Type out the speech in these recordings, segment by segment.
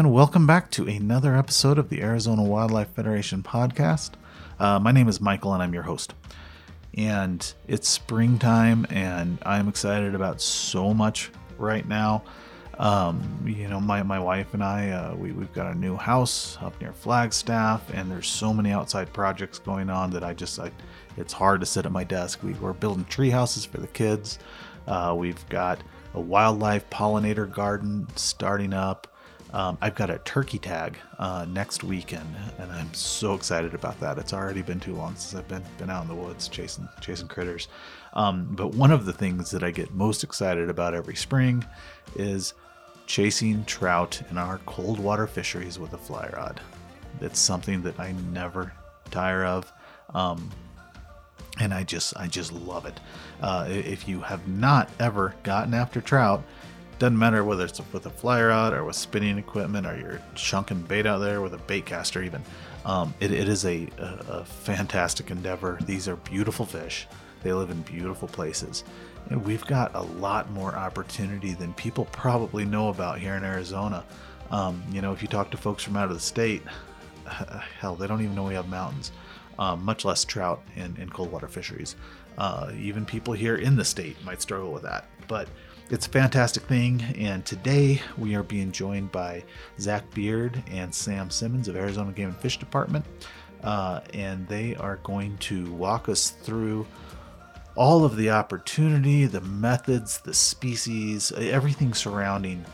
and welcome back to another episode of the Arizona Wildlife Federation podcast. Uh, my name is Michael, and I'm your host. And it's springtime, and I'm excited about so much right now. Um, you know, my, my wife and I, uh, we, we've got a new house up near Flagstaff, and there's so many outside projects going on that I just, I, it's hard to sit at my desk. We, we're building tree houses for the kids. Uh, we've got a wildlife pollinator garden starting up. Um, I've got a turkey tag uh, next weekend, and I'm so excited about that. It's already been too long since I've been been out in the woods chasing chasing critters. Um, but one of the things that I get most excited about every spring is chasing trout in our cold water fisheries with a fly rod. It's something that I never tire of. Um, and I just I just love it. Uh, if you have not ever gotten after trout, doesn't matter whether it's with a fly rod or with spinning equipment or you're chunking bait out there with a bait caster even. Um, it, it is a, a, a fantastic endeavor. These are beautiful fish. They live in beautiful places. And we've got a lot more opportunity than people probably know about here in Arizona. Um, you know, if you talk to folks from out of the state, hell, they don't even know we have mountains um, much less trout in, in cold water fisheries. Uh, even people here in the state might struggle with that. But it's a fantastic thing. And today we are being joined by Zach Beard and Sam Simmons of Arizona Game and Fish Department. Uh, and they are going to walk us through all of the opportunity, the methods, the species, everything surrounding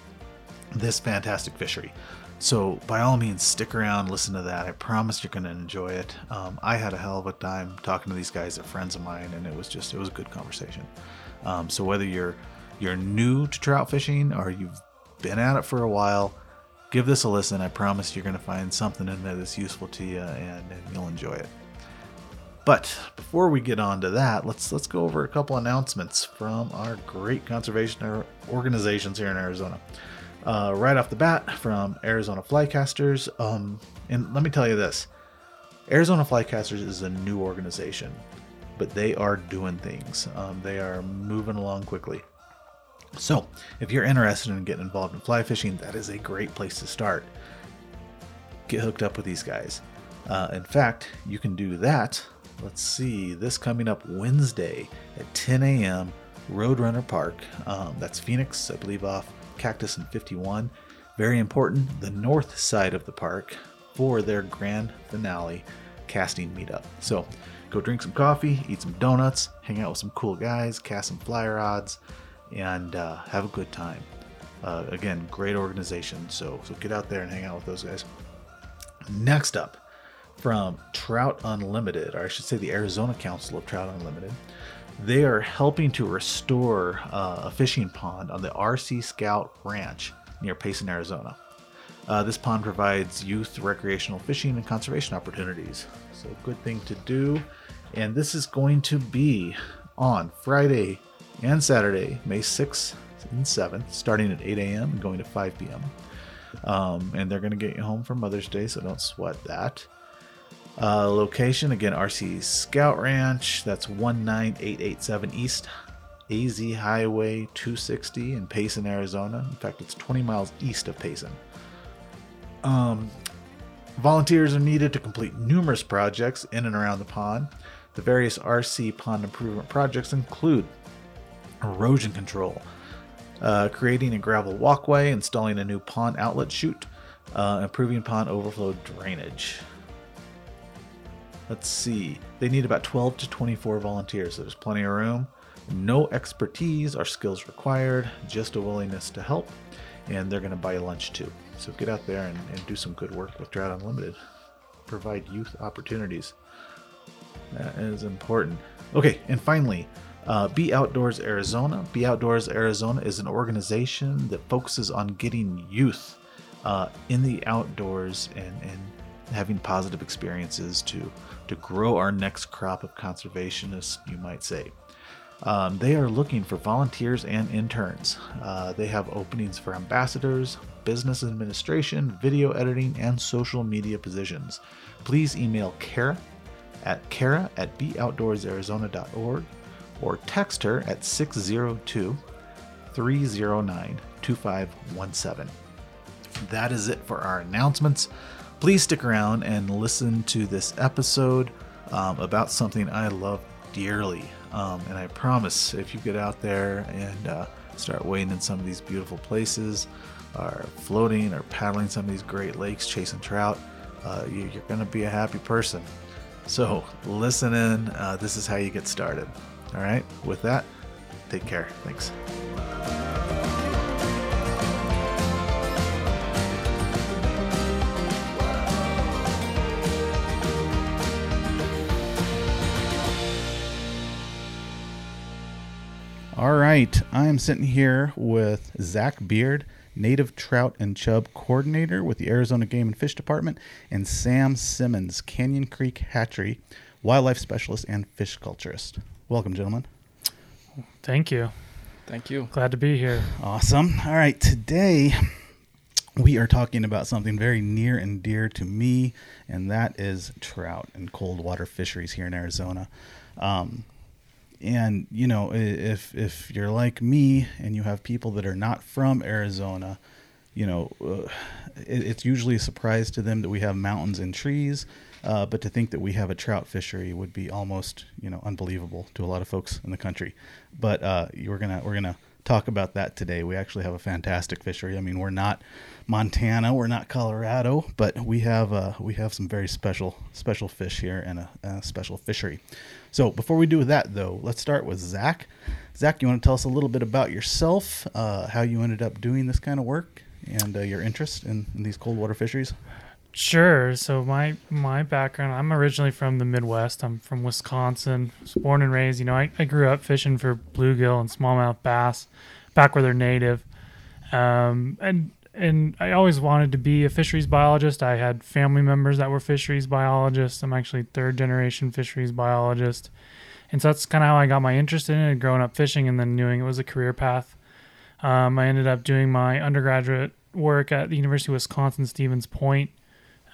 this fantastic fishery. So by all means, stick around, listen to that. I promise you're going to enjoy it. Um, I had a hell of a time talking to these guys. They're friends of mine, and it was just it was a good conversation. Um, so whether you're you're new to trout fishing or you've been at it for a while, give this a listen. I promise you're going to find something in there that's useful to you, and, and you'll enjoy it. But before we get on to that, let's let's go over a couple announcements from our great conservation organizations here in Arizona uh, right off the bat from Arizona Flycasters. Um, and let me tell you this Arizona Flycasters is a new organization, but they are doing things. Um, they are moving along quickly. So, if you're interested in getting involved in fly fishing, that is a great place to start. Get hooked up with these guys. Uh, in fact, you can do that. Let's see, this coming up Wednesday at 10 a.m. Roadrunner Park. Um, that's Phoenix, I believe, off Cactus and 51. Very important, the north side of the park for their grand finale casting meetup. So go drink some coffee, eat some donuts, hang out with some cool guys, cast some fly rods, and uh, have a good time. Uh, again, great organization. So so get out there and hang out with those guys. Next up, from Trout Unlimited, or I should say the Arizona Council of Trout Unlimited, they are helping to restore uh, a fishing pond on the RC Scout Ranch near Payson, Arizona. Uh, this pond provides youth recreational fishing and conservation opportunities. So, good thing to do. And this is going to be on Friday and Saturday, May 6th and 7th, starting at 8 a.m. and going to 5 p.m. Um, and they're going to get you home for Mother's Day, so don't sweat that. Uh, location again, RC Scout Ranch. That's 19887 East AZ Highway 260 in Payson, Arizona. In fact, it's 20 miles east of Payson. Um, volunteers are needed to complete numerous projects in and around the pond. The various RC pond improvement projects include erosion control, uh, creating a gravel walkway, installing a new pond outlet chute, uh, improving pond overflow drainage. Let's see. They need about 12 to 24 volunteers, so there's plenty of room. No expertise or skills required, just a willingness to help. And they're going to buy lunch too. So get out there and, and do some good work with Trout Unlimited. Provide youth opportunities. That is important. Okay, and finally, uh, Be Outdoors Arizona. Be Outdoors Arizona is an organization that focuses on getting youth uh, in the outdoors and, and having positive experiences to to grow our next crop of conservationists, you might say. Um, they are looking for volunteers and interns. Uh, they have openings for ambassadors, business administration, video editing, and social media positions. Please email Kara at kara at beoutdoorsarizona.org or text her at 602 309 2517. that is it for our announcements. Please stick around and listen to this episode um, about something I love dearly. Um, and I promise if you get out there and uh, start wading in some of these beautiful places, or floating or paddling some of these great lakes, chasing trout, uh, you, are going to be a happy person. So listen in. Uh, this is how you get started. All right. With that, take care. Thanks. All right, I am sitting here with Zach Beard, native trout and chub coordinator with the Arizona Game and Fish Department, and Sam Simmons, Canyon Creek Hatchery wildlife specialist and fish culturist. Welcome, gentlemen. Thank you. Thank you. Glad to be here. Awesome. All right, today we are talking about something very near and dear to me, and that is trout and cold water fisheries here in Arizona. Um, and you know if if you're like me and you have people that are not from Arizona, you know uh, it, it's usually a surprise to them that we have mountains and trees. Uh, but to think that we have a trout fishery would be almost you know unbelievable to a lot of folks in the country. But uh, we're gonna we're gonna talk about that today. We actually have a fantastic fishery. I mean, we're not Montana, we're not Colorado, but we have uh, we have some very special special fish here and a, a, special fishery. So before we do that, though, let's start with Zach. Zach, you want to tell us a little bit about yourself, uh, how you ended up doing this kind of work, and uh, your interest in, in these cold water fisheries? Sure. So my my background, I'm originally from the Midwest. I'm from Wisconsin. I Was born and raised. You know, I, I grew up fishing for bluegill and smallmouth bass, back where they're native. Um, and and I always wanted to be a fisheries biologist. I had family members that were fisheries biologists. I'm actually third generation fisheries biologist. And so that's kind of how I got my interest in it, growing up fishing and then knowing it was a career path. Um, I ended up doing my undergraduate work at the University of Wisconsin Stevens Point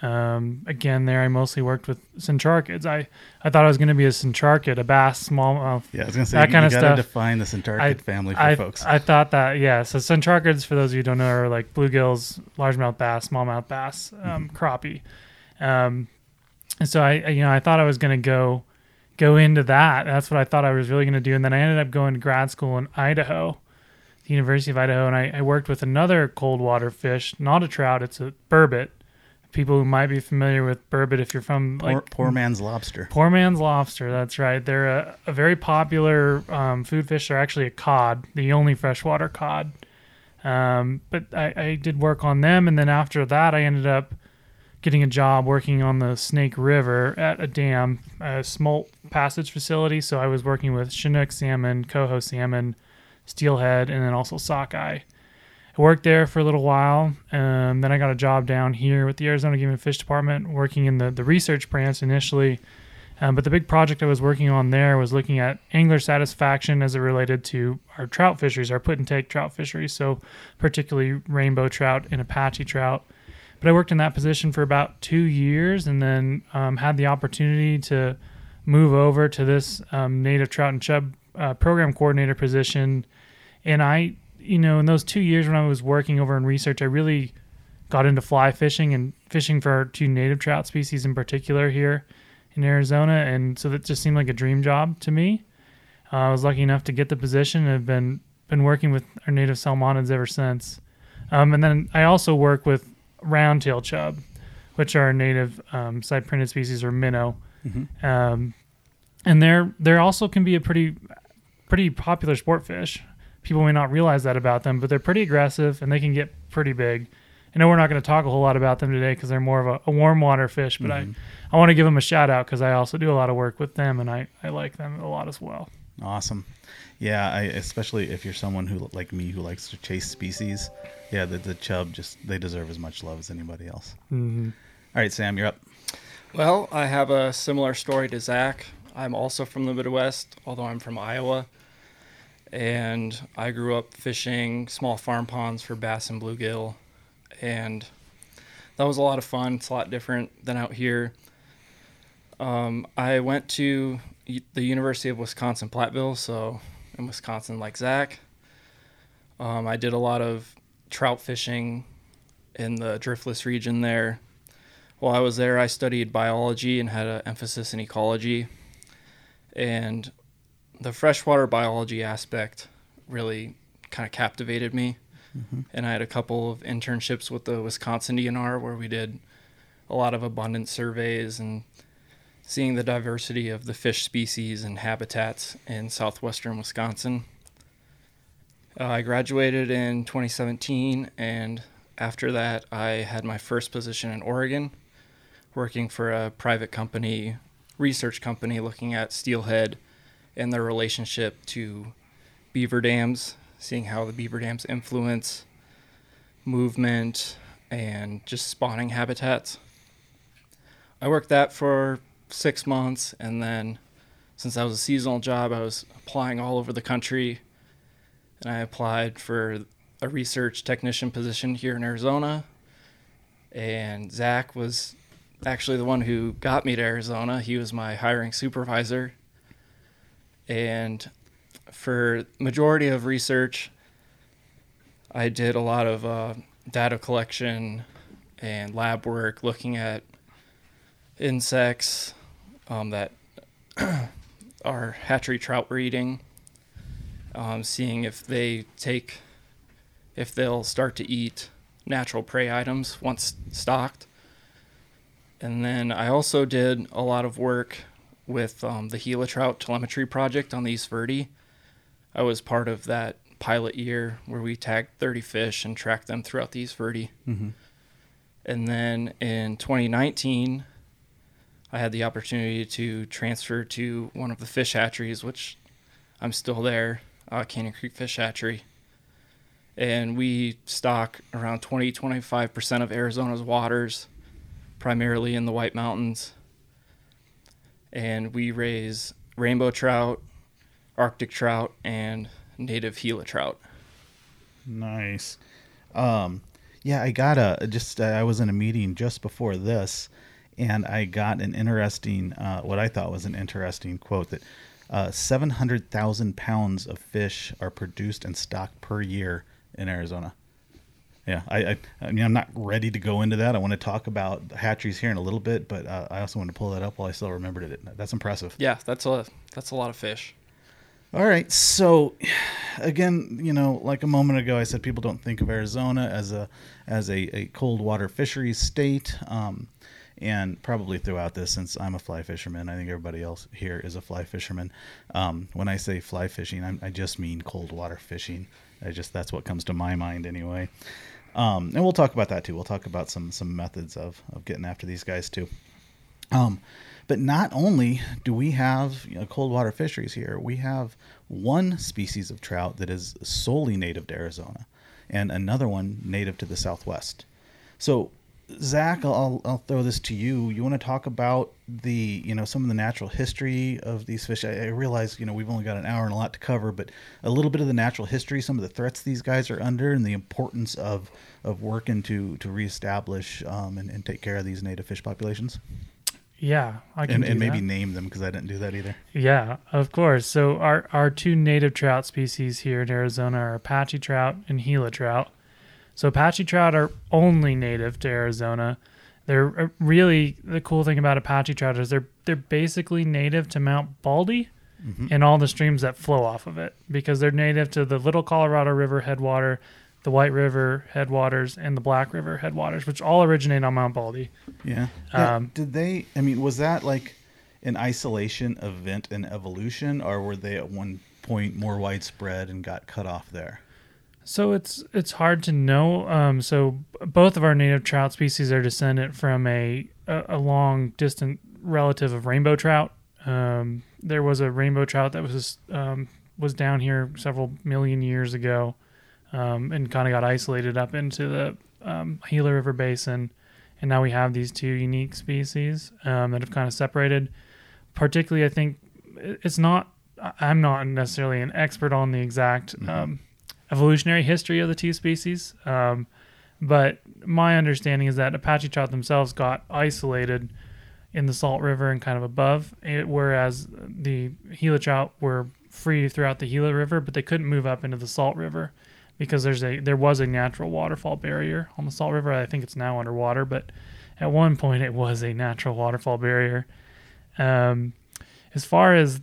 um, again, there I mostly worked with centrarchids. I, I thought I was going to be a centrarchid, a bass, smallmouth. Yeah, I was going to say that you, kind you of stuff. Define the centrarchid I, family for I, folks. I thought that yeah. So centrarchids, for those of you who don't know, are like bluegills, largemouth bass, smallmouth bass, um, mm-hmm. crappie. Um, and so I, you know, I thought I was going to go go into that. That's what I thought I was really going to do. And then I ended up going to grad school in Idaho, the University of Idaho, and I, I worked with another cold water fish, not a trout, it's a burbot people who might be familiar with burbot if you're from like poor, poor man's lobster. Poor man's lobster. That's right. They're a, a very popular um, food fish. They're actually a cod, the only freshwater cod. Um, but I, I did work on them, and then after that, I ended up getting a job working on the Snake River at a dam, a smolt passage facility. So I was working with Chinook salmon, coho salmon, steelhead, and then also sockeye. I worked there for a little while. Um, then I got a job down here with the Arizona Game and Fish Department, working in the, the research branch initially. Um, but the big project I was working on there was looking at angler satisfaction as it related to our trout fisheries, our put and take trout fisheries, so particularly rainbow trout and Apache trout. But I worked in that position for about two years and then um, had the opportunity to move over to this um, native trout and chub uh, program coordinator position. And I you know, in those two years when I was working over in research, I really got into fly fishing and fishing for our two native trout species in particular here in Arizona. And so that just seemed like a dream job to me. Uh, I was lucky enough to get the position and have been, been working with our native salmonids ever since. Um, and then I also work with roundtail chub, which are native um, cyprinid species or minnow. Mm-hmm. Um, and they're, they're also can be a pretty, pretty popular sport fish people may not realize that about them, but they're pretty aggressive and they can get pretty big. I know we're not going to talk a whole lot about them today because they're more of a, a, warm water fish, but mm-hmm. I, I want to give them a shout out because I also do a lot of work with them and I, I like them a lot as well. Awesome. Yeah, I, especially if you're someone who like me who likes to chase species. Yeah, the, the chub just they deserve as much love as anybody else. Mm-hmm. All right, Sam, you're up. Well, I have a similar story to Zach. I'm also from the Midwest, although I'm from Iowa and I grew up fishing small farm ponds for bass and bluegill, and that was a lot of fun. It's a lot different than out here. Um, I went to the University of Wisconsin Platteville, so in Wisconsin, like Zach. Um, I did a lot of trout fishing in the driftless region there. While I was there, I studied biology and had an emphasis in ecology. And the freshwater biology aspect really kind of captivated me. And I had a couple of internships with the Wisconsin DNR where we did a lot of abundance surveys and seeing the diversity of the fish species and habitats in southwestern Wisconsin. Uh, I graduated in 2017, and after that, I had my first position in Oregon, working for a private company, research company, looking at steelhead and their relationship to beaver dams, seeing how the beaver dams influence movement and just spawning habitats. I worked that for six months, and then since that was a seasonal job, I was applying all over the country, and I applied for a research technician position here in Arizona. And Zach was actually the one who got me to Arizona. He was my hiring supervisor, and for majority of research, I did a lot of uh, data collection and lab work, looking at insects um, that are hatchery trout breeding, um, seeing if they take, if they'll start to eat natural prey items once stocked. And then I also did a lot of work with um, the Gila Trout telemetry project on the East Verde. I was part of that pilot year where we tagged 30 fish and tracked them throughout the East Verde. And then in 2019, I had the opportunity to transfer to one of the fish hatcheries, which I'm still there, uh, Canyon Creek Fish Hatchery. And we stock around 20 25% of Arizona's waters, primarily in the White Mountains. And we raise rainbow trout, Arctic trout, and native Gila trout. Nice. Um, yeah, I got a just. Uh, I was in a meeting just before this, and I got an interesting, uh, what I thought was an interesting quote that uh, seven hundred thousand pounds of fish are produced and stocked per year in Arizona. Yeah, I, I, I mean, I'm not ready to go into that. I want to talk about hatcheries here in a little bit, but uh, I also want to pull that up while I still remembered it. That's impressive. Yeah, that's a that's a lot of fish. All right. So, again, you know, like a moment ago, I said people don't think of Arizona as a as a, a cold water fisheries state. Um, and probably throughout this, since I'm a fly fisherman, I think everybody else here is a fly fisherman. Um, when I say fly fishing, I'm, I just mean cold water fishing. I just that's what comes to my mind anyway. Um, and we'll talk about that too. We'll talk about some some methods of of getting after these guys too. Um, but not only do we have you know, cold water fisheries here, we have one species of trout that is solely native to Arizona, and another one native to the Southwest. So, Zach, I'll, I'll throw this to you. You want to talk about the you know some of the natural history of these fish? I, I realize you know we've only got an hour and a lot to cover, but a little bit of the natural history, some of the threats these guys are under, and the importance of of working to to reestablish um, and, and take care of these native fish populations Yeah, I can and, and maybe name them because I didn't do that either. Yeah, of course. So our our two native trout species here in Arizona are Apache trout and Gila trout. So Apache trout are only native to Arizona. They're uh, really the cool thing about Apache trout is they're they're basically native to Mount Baldy and all the streams that flow off of it because they're native to the Little Colorado River headwater, the White River headwaters, and the Black River headwaters, which all originate on Mount Baldy. Yeah. Yeah, Um, Did they? I mean, was that like an isolation event in evolution, or were they at one point more widespread and got cut off there? So it's it's hard to know. Um, so both of our native trout species are descendant from a a, a long distant relative of rainbow trout. Um, there was a rainbow trout that was um, was down here several million years ago, um, and kind of got isolated up into the um, Gila River Basin, and now we have these two unique species um, that have kind of separated. Particularly, I think it's not. I'm not necessarily an expert on the exact um, evolutionary history of the two species. Um, but my understanding is that Apache trout themselves got isolated in the Salt River and kind of above, it, whereas the Gila trout were free throughout the Gila River, but they couldn't move up into the Salt River because there's a there was a natural waterfall barrier on the Salt River. I think it's now underwater, but at one point it was a natural waterfall barrier. Um, as far as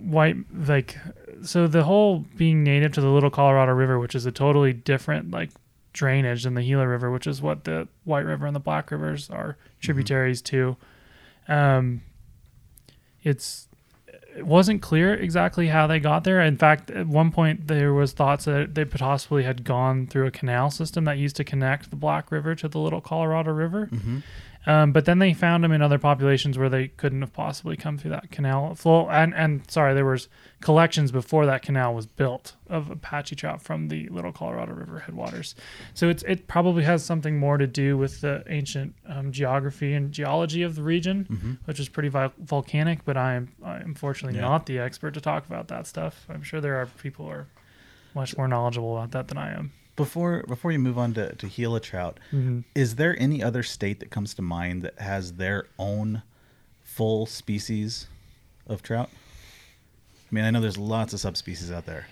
white like so the whole being native to the Little Colorado River, which is a totally different like drainage than the Gila River, which is what the White River and the Black Rivers are tributaries to. Um, it's it wasn't clear exactly how they got there. In fact, at one point there was thoughts that they possibly had gone through a canal system that used to connect the Black River to the Little Colorado River. Mm-hmm. Um, but then they found them in other populations where they couldn't have possibly come through that canal. Well, and and sorry, there was collections before that canal was built of Apache trout from the Little Colorado River headwaters. So it's it probably has something more to do with the ancient um, geography and geology of the region, Mm-hmm. which is pretty vol- volcanic. But I am I am unfortunately Yeah. not the expert to talk about that stuff. I'm sure there are people who are much more knowledgeable about that than I am. Before before you move on to, to Gila trout, Mm-hmm. is there any other state that comes to mind that has their own full species of trout? I mean, I know there's lots of subspecies out there.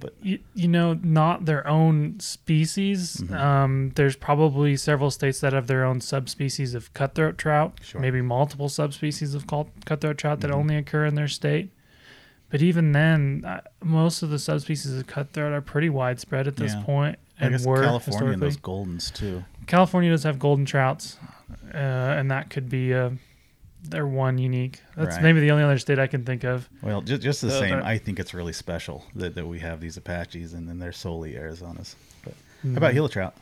But- you, you know, not their own species. Mhm. Um, there's probably several states that have their own subspecies of cutthroat trout, Sure. maybe multiple subspecies of cutthroat trout that Mhm. only occur in their state. But even then, most of the subspecies of cutthroat are pretty widespread at this Yeah. point, I and guess were California and those goldens too. California does have golden trouts, uh, and that could be uh, their one unique. That's Right. maybe the only other state I can think of. Well, just, just the Uh, same, I think it's really special that, that we have these Apaches and then they're solely Arizonas. But how Mhm. about Gila trout?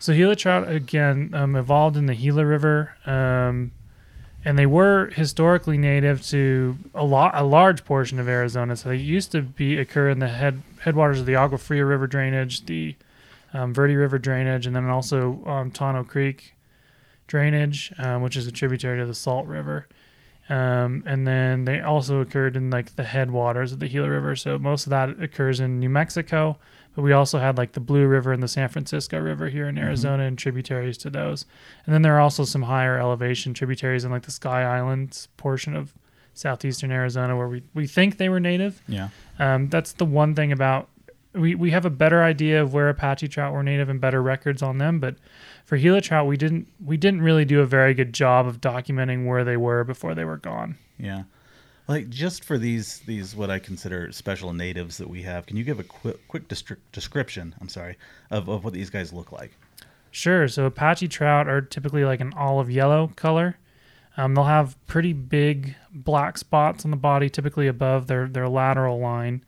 So Gila trout again um, evolved in the Gila River, um, and they were historically native to a lot, a large portion of Arizona. So they used to be occur in the head headwaters of the Agua Fria River drainage, the um, Verde River drainage, and then also um, Tonto Creek drainage, um, which is a tributary to the Salt River. Um, and then they also occurred in like the headwaters of the Gila River. So most of that occurs in New Mexico, but we also had like the Blue River and the San Francisco River here in Arizona and tributaries to those. And then there are also some higher elevation tributaries in like the Sky Islands portion of southeastern Arizona where we, we think they were native. Yeah. Um, that's the one thing about we, we have a better idea of where Apache trout were native and better records on them, but for Gila trout we didn't we didn't really do a very good job of documenting where they were before they were gone. Yeah. Like just for these these what I consider special natives that we have, can you give a quick quick description? I'm sorry of, of what these guys look like. Sure. So Apache trout are typically like an olive yellow color. Um, they'll have pretty big black spots on the body, typically above their, their lateral line.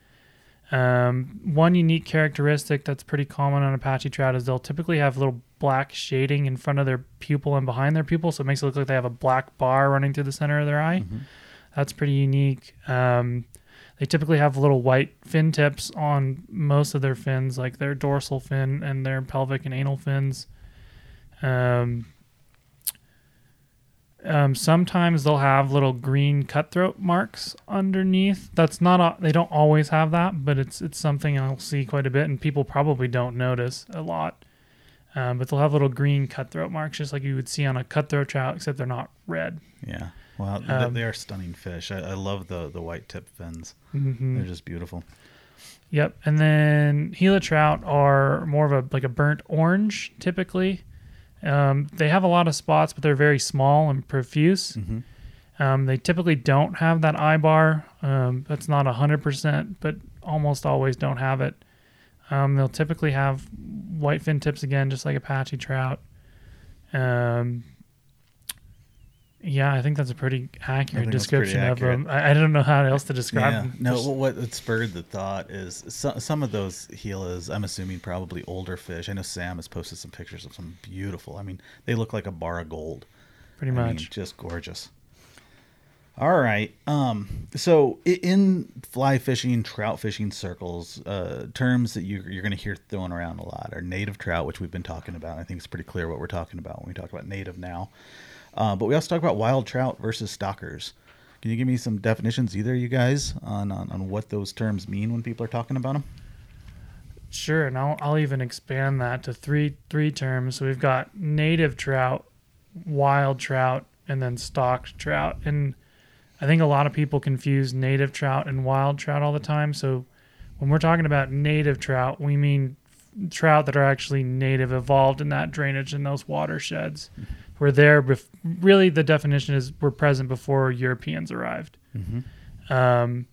Um, one unique characteristic that's pretty common on Apache trout is they'll typically have little black shading in front of their pupil and behind their pupil, so it makes it look like they have a black bar running through the center of their eye. Mhm. That's pretty unique. Um, they typically have little white fin tips on most of their fins, like their dorsal fin and their pelvic and anal fins. Um, um, sometimes they'll have little green cutthroat marks underneath. That's not a, they don't always have that, but it's it's something I'll see quite a bit, and people probably don't notice a lot. Um, but they'll have little green cutthroat marks, just like you would see on a cutthroat trout, except they're not red. Yeah. Well, Um, they are stunning fish. I, I love the the white tip fins. Mm-hmm. They're just beautiful. Yep. And then Gila trout are more of a like a burnt orange typically. Um, they have a lot of spots, but they're very small and profuse. hmm Um, they typically don't have that eye bar. Um, that's not hundred percent, but almost always don't have it. Um, they'll typically have white fin tips again, just like Apache trout. Um, yeah, I think that's a pretty accurate that's pretty description accurate. of them. I, I don't know how else to describe Yeah. them. No, well, what spurred the thought is some, some of those Gilas, I'm assuming probably older fish. I know Sam has posted some pictures of some beautiful. I mean, they look like a bar of gold. pretty I much. mean, just gorgeous. All right. Um. So in fly fishing, trout fishing circles, uh, terms that you, you're going to hear thrown around a lot are native trout, which we've been talking about. I think it's pretty clear what we're talking about when we talk about native now. Uh, but we also talk about wild trout versus stockers. Can you give me some definitions, either you guys, on, on, on what those terms mean when people are talking about them? Sure, and I'll I'll even expand that to three three terms. So we've got native trout, wild trout, and then stocked trout. And I think a lot of people confuse native trout and wild trout all the time. So when we're talking about native trout, we mean trout that are actually native evolved in that drainage in those watersheds. Were there, bef- really, the definition is were present before Europeans arrived. Um,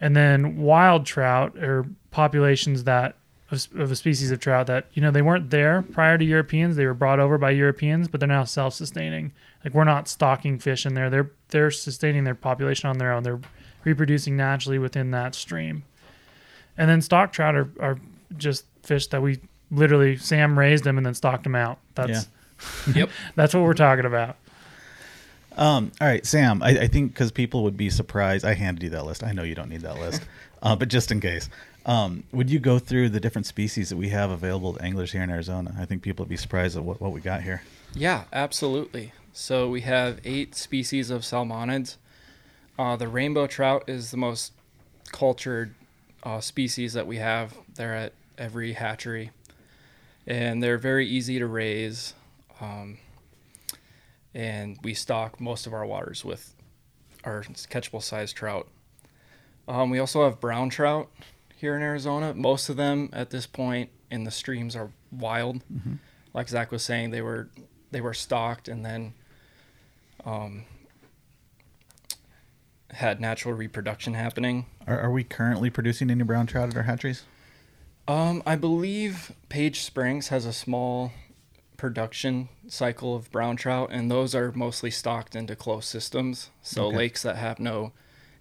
and then wild trout are populations that of, of a species of trout that you know they weren't there prior to Europeans. They were brought over by Europeans, but they're now self-sustaining. Like we're not stocking fish in there. They're they're sustaining their population on their own. They're reproducing naturally within that stream. And then stock trout are, are just fish that we literally Sam raised them and then stocked them out. That's Yep. that's what we're talking about. Um, all right, Sam. I, I think because people would be surprised. I handed you that list. I know you don't need that list, uh, but just in case, um, would you go through the different species that we have available to anglers here in Arizona? I think people would be surprised at what, what we got here. Yeah, absolutely. So we have eight species of salmonids. Uh, the rainbow trout is the most cultured uh, species that we have. They're at every hatchery, and they're very easy to raise. Um, and we stock most of our waters with our catchable size trout. Um, we also have brown trout here in Arizona. Most of them at this point in the streams are wild. Like Zach was saying, they were they were stocked and then um, had natural reproduction happening. Are, are we currently producing any brown trout at our hatcheries? Um, I believe Page Springs has a small production cycle of brown trout, and those are mostly stocked into closed systems. So Okay. lakes that have no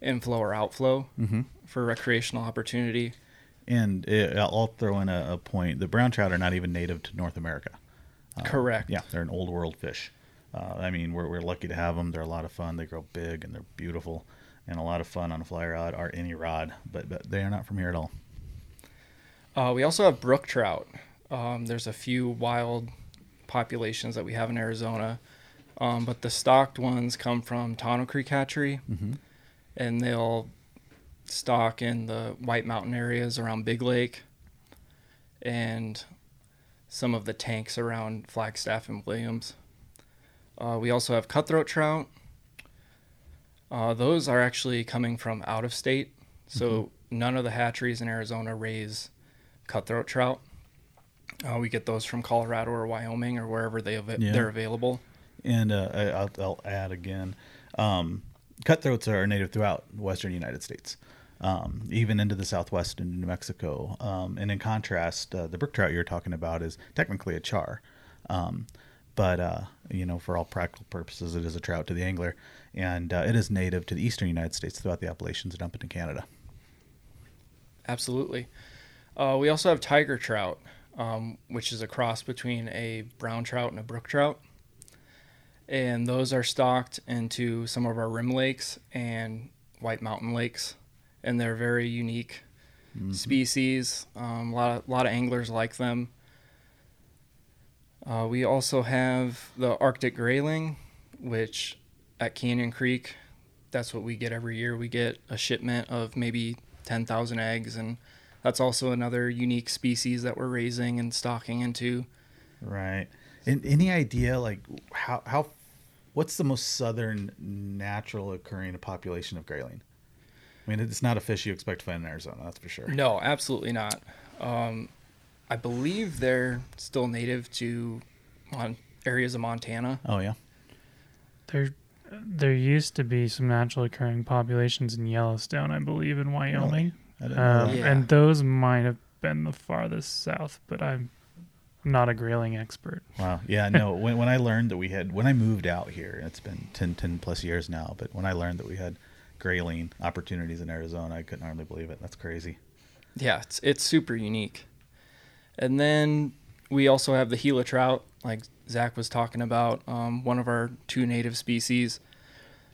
inflow or outflow for recreational opportunity. And uh, I'll throw in a, a point: the brown trout are not even native to North America. Correct. Yeah, they're an old world fish. Uh, I mean, we're, we're lucky to have them. They're a lot of fun. They grow big and they're beautiful, and a lot of fun on a fly rod or any rod. But but they are not from here at all. Uh, we also have brook trout. Um, there's a few wild populations that we have in Arizona, um, but the stocked ones come from Tonto Creek Hatchery, and they'll stock in the White Mountain areas around Big Lake, and some of the tanks around Flagstaff and Williams. Uh, we also have cutthroat trout. Uh, those are actually coming from out of state, so none of the hatcheries in Arizona raise cutthroat trout. Uh, we get those from Colorado or Wyoming or wherever they av- Yeah. they're available. And uh, I- I'll, I'll add again, um, cutthroats are native throughout western United States, um, even into the southwest into New Mexico. Um, and in contrast, uh, the brook trout you're talking about is technically a char, um, but uh, you know, for all practical purposes, it is a trout to the angler, and uh, it is native to the eastern United States throughout the Appalachians and up into Canada. Absolutely. Uh, we also have tiger trout, um, which is a cross between a brown trout and a brook trout. And those are stocked into some of our rim lakes and White Mountain lakes. And they're very unique species. Um, a lot of, lot of anglers like them. Uh, we also have the Arctic grayling, which at Canyon Creek, that's what we get every year. We get a shipment of maybe 10,000 eggs, and that's also another unique species that we're raising and stocking into. Right. And any idea like how how what's the most southern natural occurring population of grayling? I mean, it's not a fish you expect to find in Arizona, that's for sure. No, absolutely not. Um, I believe they're still native to mon- areas of Montana. Oh yeah. There, there used to be some naturally occurring populations in Yellowstone, I believe, in Wyoming, I didn't know um, that. Yeah. and those might have been the farthest south. But I'm not a grayling expert. Wow. Yeah, no, when when I learned that we had when I moved out here, it's been 10, 10 plus years now, but when I learned that we had grayling opportunities in Arizona, I couldn't hardly believe it. That's crazy. Yeah, it's it's super unique. And then we also have the Gila trout, like Zach was talking about, um, one of our two native species.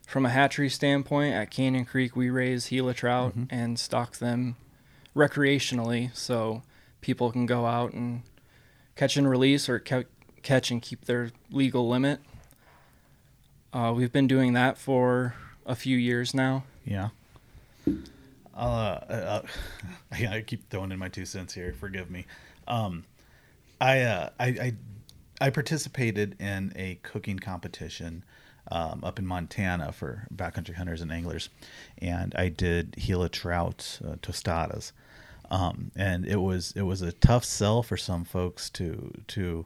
From a hatchery standpoint, at Canyon Creek, we raise Gila trout and stock them recreationally, so people can go out and catch and release or ca- catch and keep their legal limit. Uh, we've been doing that for a few years now. Yeah. Uh, uh, yeah, I keep throwing in my two cents here. Forgive me. Um, I, uh, I, I, I participated in a cooking competition um, up in Montana for backcountry hunters and anglers, and I did Gila trout uh, tostadas. um, and it was it was a tough sell for some folks to to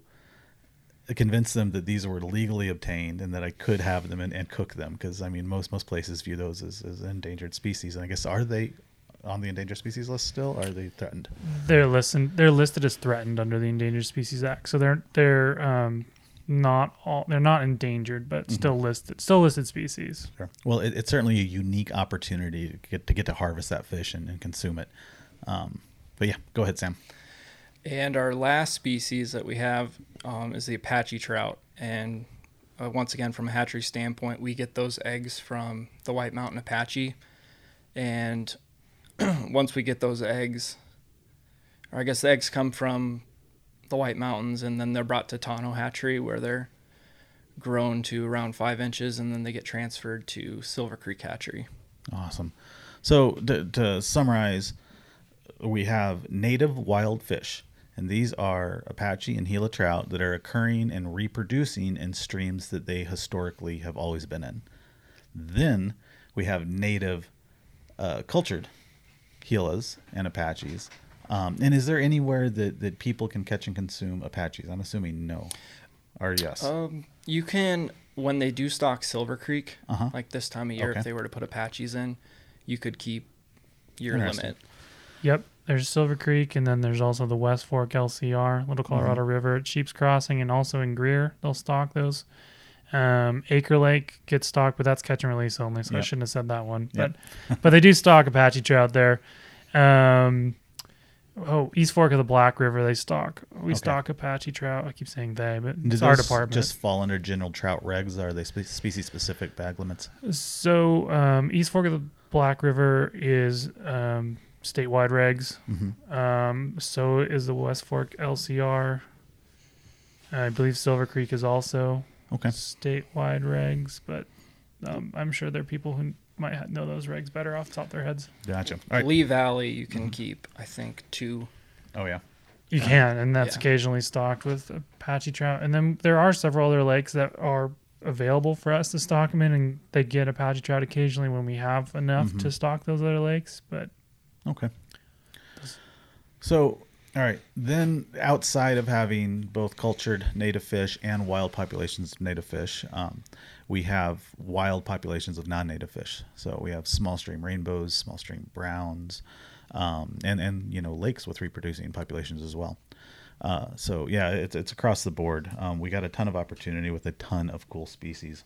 convince them that these were legally obtained and that I could have them and, and cook them because I mean most most places view those as, as endangered species and I guess are they on the endangered species list still? Or are they threatened? They're listed. They're listed as threatened under the Endangered Species Act. So they're they're um, not all. They're not endangered, but still listed. Still listed species. Sure. Well, it, it's certainly a unique opportunity to get to get to harvest that fish and, and consume it. Um, but yeah, go ahead, Sam. And our last species that we have um, is the Apache trout. And uh, once again, from a hatchery standpoint, we get those eggs from the White Mountain Apache. And once we get those eggs, or I guess the eggs come from the White Mountains and then they're brought to Tonto Hatchery where they're grown to around five inches and then they get transferred to Silver Creek Hatchery. Awesome. So to, to summarize, we have native wild fish, and these are Apache and Gila trout that are occurring and reproducing in streams that they historically have always been in. Then we have native uh, cultured Gilas and Apaches. Um, and is there anywhere that, that people can catch and consume Apaches? I'm assuming no. Or yes. Um, you can when they do stock Silver Creek, Uh-huh. like this time of year, Okay. if they were to put Apaches in, you could keep your limit. Yep. There's Silver Creek, and then there's also the West Fork LCR, Little Colorado River at Sheep's Crossing, and also in Greer. They'll stock those. Um, Ackre Lake gets stocked, but that's catch and release only, so I shouldn't have said that one. Yep. But but they do stock Apache trout there. Um, oh, East Fork of the Black River, they stock. We Okay. stock Apache trout. I keep saying they, but Do it's our department. just fall under general trout regs? Are they spe- species specific bag limits? So um, East Fork of the Black River is um, statewide regs. Mm-hmm. Um, so is the West Fork LCR. I believe Silver Creek is also Okay. statewide regs, but um, I'm sure there are people who might know those regs better off the top of their heads. Gotcha. All right. Lee Valley, you can keep, I think, two. Oh, yeah. You can, and that's Yeah. occasionally stocked with Apache trout. And then there are several other lakes that are available for us to stock them in, and they get Apache trout occasionally when we have enough Mhm. to stock those other lakes. But Okay. So, all right. Then, outside of having both cultured native fish and wild populations of native fish, um, we have wild populations of non-native fish. So we have small stream rainbows, small stream browns, um, and and you know lakes with reproducing populations as well. Uh, so yeah, it's it's across the board. Um, we got a ton of opportunity with a ton of cool species.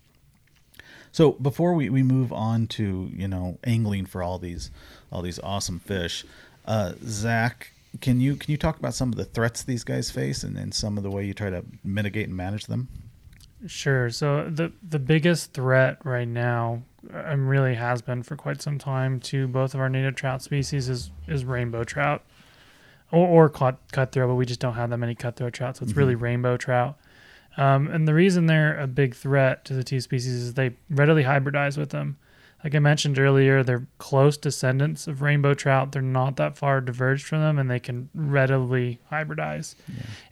So before we, we move on to you know angling for all these all these awesome fish, uh, Zach, can you can you talk about some of the threats these guys face and, and some of the way you try to mitigate and manage them? Sure. So the the biggest threat right now, and really has been for quite some time, to both of our native trout species is is rainbow trout, or, or cut cutthroat. But we just don't have that many cutthroat trout, so it's really rainbow trout. Um, and the reason they're a big threat to the two species is they readily hybridize with them. Like I mentioned earlier, they're close descendants of rainbow trout. They're not that far diverged from them, and they can readily hybridize.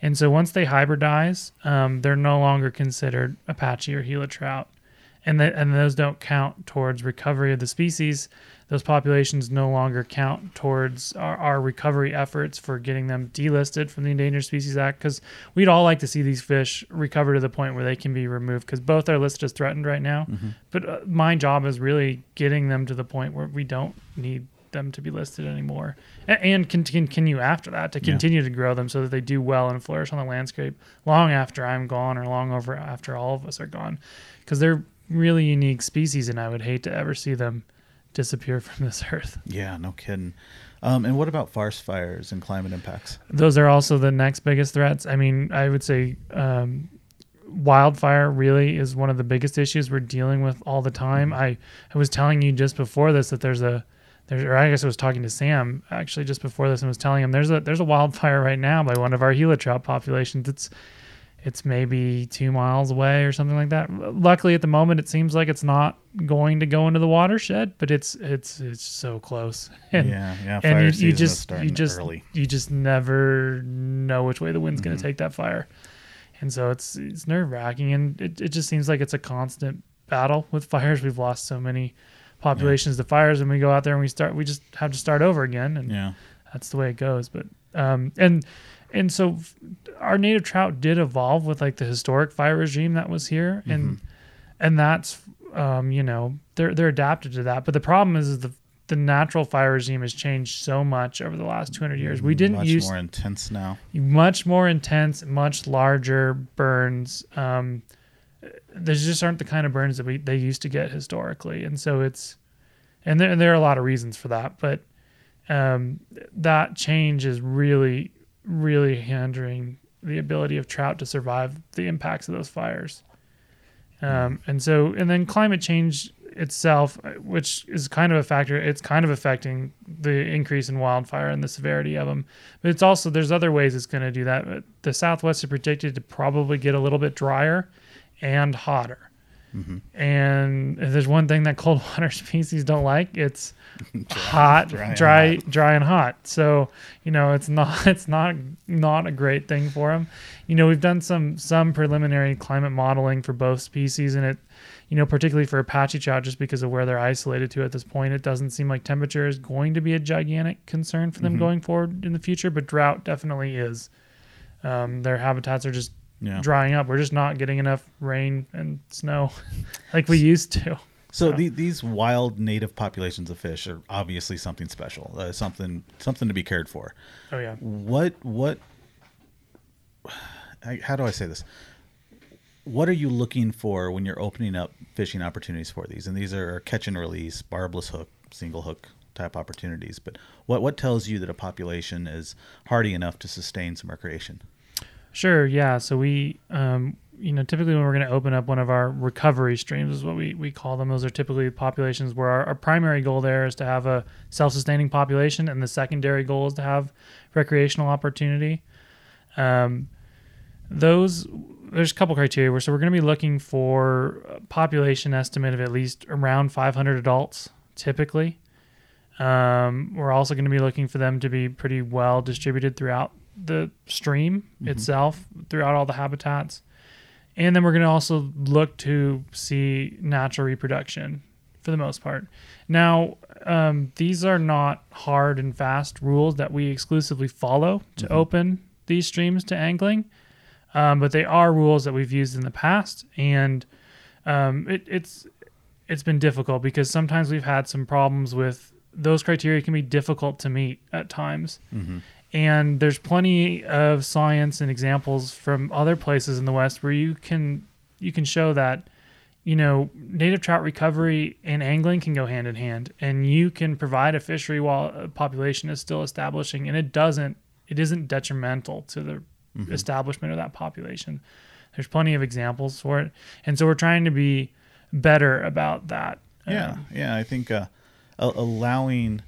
And so once they hybridize, um, they're no longer considered Apache or Gila trout, and and those don't count towards recovery of the species. Those populations no longer count towards our, our recovery efforts for getting them delisted from the Endangered Species Act. Because we'd all like to see these fish recover to the point where they can be removed. Because both are listed as threatened right now, but uh, my job is really getting them to the point where we don't need them to be listed anymore, and can continue after that to Yeah. continue to grow them so that they do well and flourish on the landscape long after I'm gone or long over after all of us are gone, because they're really unique species, and I would hate to ever see them disappear from this earth. Yeah, no kidding. Um, and what about forest fires and climate impacts? Those are also the next biggest threats. I mean, I would say um, wildfire really is one of the biggest issues we're dealing with all the time. I, I was telling you just before this that there's a there's, or I guess I was talking to Sam actually just before this and was telling him there's a there's a wildfire right now by one of our Gila trout populations. It's it's maybe two miles away or something like that. Luckily, at the moment, it seems like it's not going to go into the watershed, but it's it's it's so close. And, yeah, yeah. and Fire you, you just you just early. you just never know which way the wind's going Mhm. to take that fire, and so it's it's nerve wracking, and it it just seems like it's a constant battle with fires. We've lost so many populations to fires, and we go out there and we start we just have to start over again, and Yeah. that's the way it goes. But um, and and so our native trout did evolve with like the historic fire regime that was here, and and that's um, you know they're they're adapted to that. But the problem is, is the the natural fire regime has changed so much over the last 200 years. We didn't much use more intense now. much more intense, much larger burns. Um, these just aren't the kind of burns that we they used to get historically, and so it's and there and there are a lot of reasons for that, but um, that change is really really hindering the ability of trout to survive the impacts of those fires. Um, and so and then climate change itself, uh, which is kind of a factor, it's kind of affecting the increase in wildfire and the severity of them. But it's also there's other ways it's going to do that. But the Southwest is predicted to probably get a little bit drier and hotter. And if there's one thing that cold water species don't like, it's hot, dry dry, and dry, hot. and hot. So you know it's not it's not not a great thing for them. You know we've done some some preliminary climate modeling for both species, and it you know particularly for Apache trout, just because of where they're isolated to at this point, it doesn't seem like temperature is going to be a gigantic concern for them Mm-hmm. going forward in the future. But drought definitely is. Um, their habitats are just Yeah. drying up. We're just not getting enough rain and snow like we used to. So the, these wild native populations of fish are obviously something special, uh, something something to be cared for. Oh yeah. What what? How do I say this? What are you looking for when you're opening up fishing opportunities for these? And these are catch and release, barbless hook, single hook type opportunities. But what what tells you that a population is hardy enough to sustain some recreation? Sure. Yeah. So we, um, you know, typically when we're going to open up one of our recovery streams, is what we, we call them. Those are typically populations where our, our primary goal there is to have a self-sustaining population, and the secondary goal is to have recreational opportunity. Um, those there's a couple criteria where so we're going to be looking for a population estimate of at least around 500 adults typically. Um, we're also going to be looking for them to be pretty well distributed throughout the stream itself, throughout all the habitats. And then we're going to also look to see natural reproduction for the most part. Now, um, these are not hard and fast rules that we exclusively follow to open these streams to angling, um, but they are rules that we've used in the past, and um, it, it's it's been difficult because sometimes we've had some problems with those criteria can be difficult to meet at times. And there's plenty of science and examples from other places in the West where you can you can show that you know native trout recovery and angling can go hand in hand, and you can provide a fishery while a population is still establishing, and it doesn't it isn't detrimental to the establishment of that population. There's plenty of examples for it, and so we're trying to be better about that. Yeah, Um, yeah. I think uh, allowing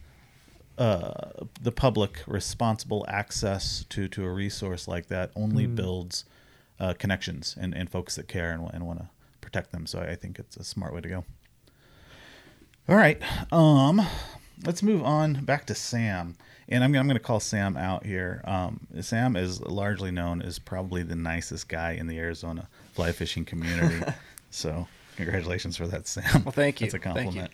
uh, the public responsible access to, to a resource like that only builds uh, connections and, and folks that care and, and want to protect them. So I think it's a smart way to go. All right, um, let's move on back to Sam, and I'm, I'm going to call Sam out here. Um, Sam is largely known as probably the nicest guy in the Arizona fly fishing community. so congratulations for that, Sam. Well, thank you. That's a Thank you. compliment.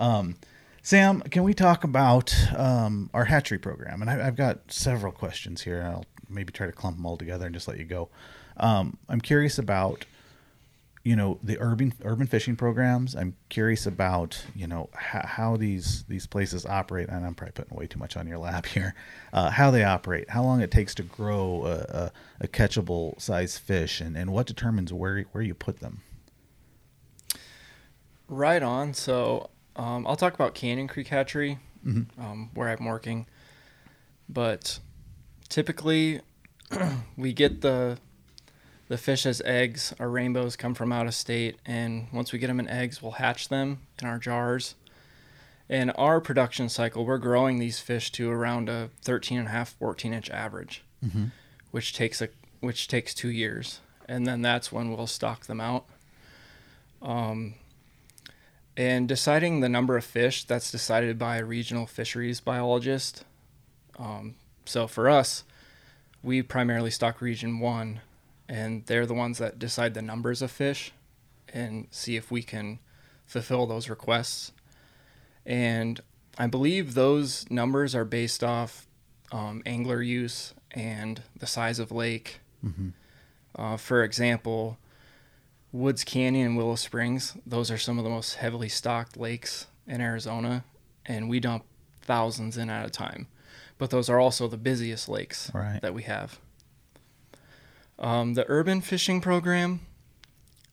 Um, Sam, can we talk about um, our hatchery program? And I, I've got several questions here. I'll maybe try to clump them all together and just let you go. Um, I'm curious about, you know, the urban urban fishing programs. I'm curious about, you know, how, how these these places operate. And I'm probably putting way too much on your lap here. Uh, how they operate, how long it takes to grow a, a, a catchable size fish, and, and what determines where where you put them. Right on. So um, I'll talk about Canyon Creek Hatchery, um, where I'm working. But typically, we get the the fish as eggs. Our rainbows come from out of state, and once we get them in eggs, we'll hatch them in our jars. In our production cycle, we're growing these fish to around a 13 and a half, 14 inch average, which takes a which takes two years, and then that's when we'll stock them out. Um, and deciding the number of fish that's decided by a regional fisheries biologist. Um, so for us, we primarily stock region one, and they're the ones that decide the numbers of fish and see if we can fulfill those requests. And I believe those numbers are based off um, angler use and the size of lake. Uh, for example, Woods Canyon and Willow Springs, those are some of the most heavily stocked lakes in Arizona, and we dump thousands in at a time. But those are also the busiest lakes Right. that we have. Um, the urban fishing program,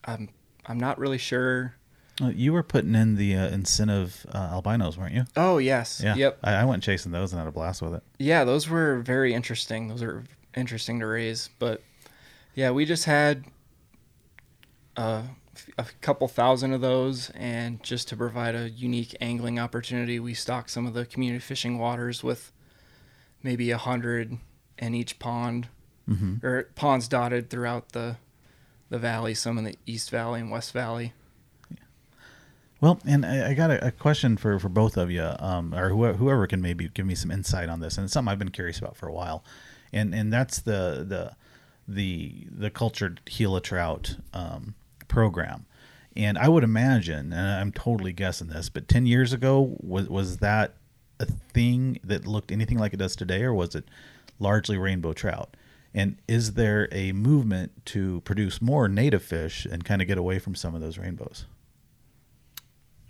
I'm I'm not really sure. Uh, you were putting in the uh, incentive uh, albinos, weren't you? Oh yes, Yeah. yep, I, I went chasing those and had a blast with it. yeah. Those were very interesting. Those are interesting to raise, but yeah, we just had uh, a couple thousand of those, and just to provide a unique angling opportunity, we stock some of the community fishing waters with maybe a hundred in each pond, Mm-hmm. or ponds dotted throughout the the valley, some in the East Valley and West Valley. Well, and I, I got a, a question for, for both of you, um, or whoever, whoever can maybe give me some insight on this, and it's something I've been curious about for a while, and and that's the the the the cultured Gila trout um, program, and I would imagine, and I'm totally guessing this, but ten years ago was was that a thing that looked anything like it does today, or was it largely rainbow trout? And is there a movement to produce more native fish and kind of get away from some of those rainbows?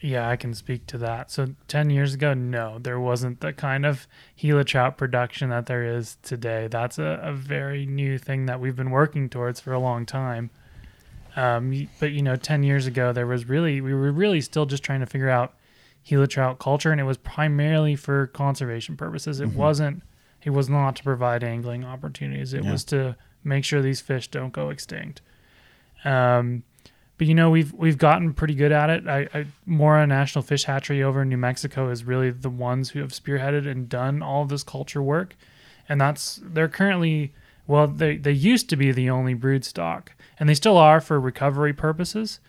Yeah, I can speak to that. So 10 years ago, no, there wasn't the kind of Gila trout production that there is today. That's a, a very new thing that we've been working towards for a long time. Um, but, you know, 10 years ago, there was really, we were really still just trying to figure out Gila trout culture, and it was primarily for conservation purposes. It wasn't, it was not to provide angling opportunities, it Yeah. was to make sure these fish don't go extinct. Um, but you know we've we've gotten pretty good at it. I, I Mora National Fish Hatchery over in New Mexico is really the ones who have spearheaded and done all of this culture work, and that's they're currently well they they used to be the only brood stock, and they still are for recovery purposes.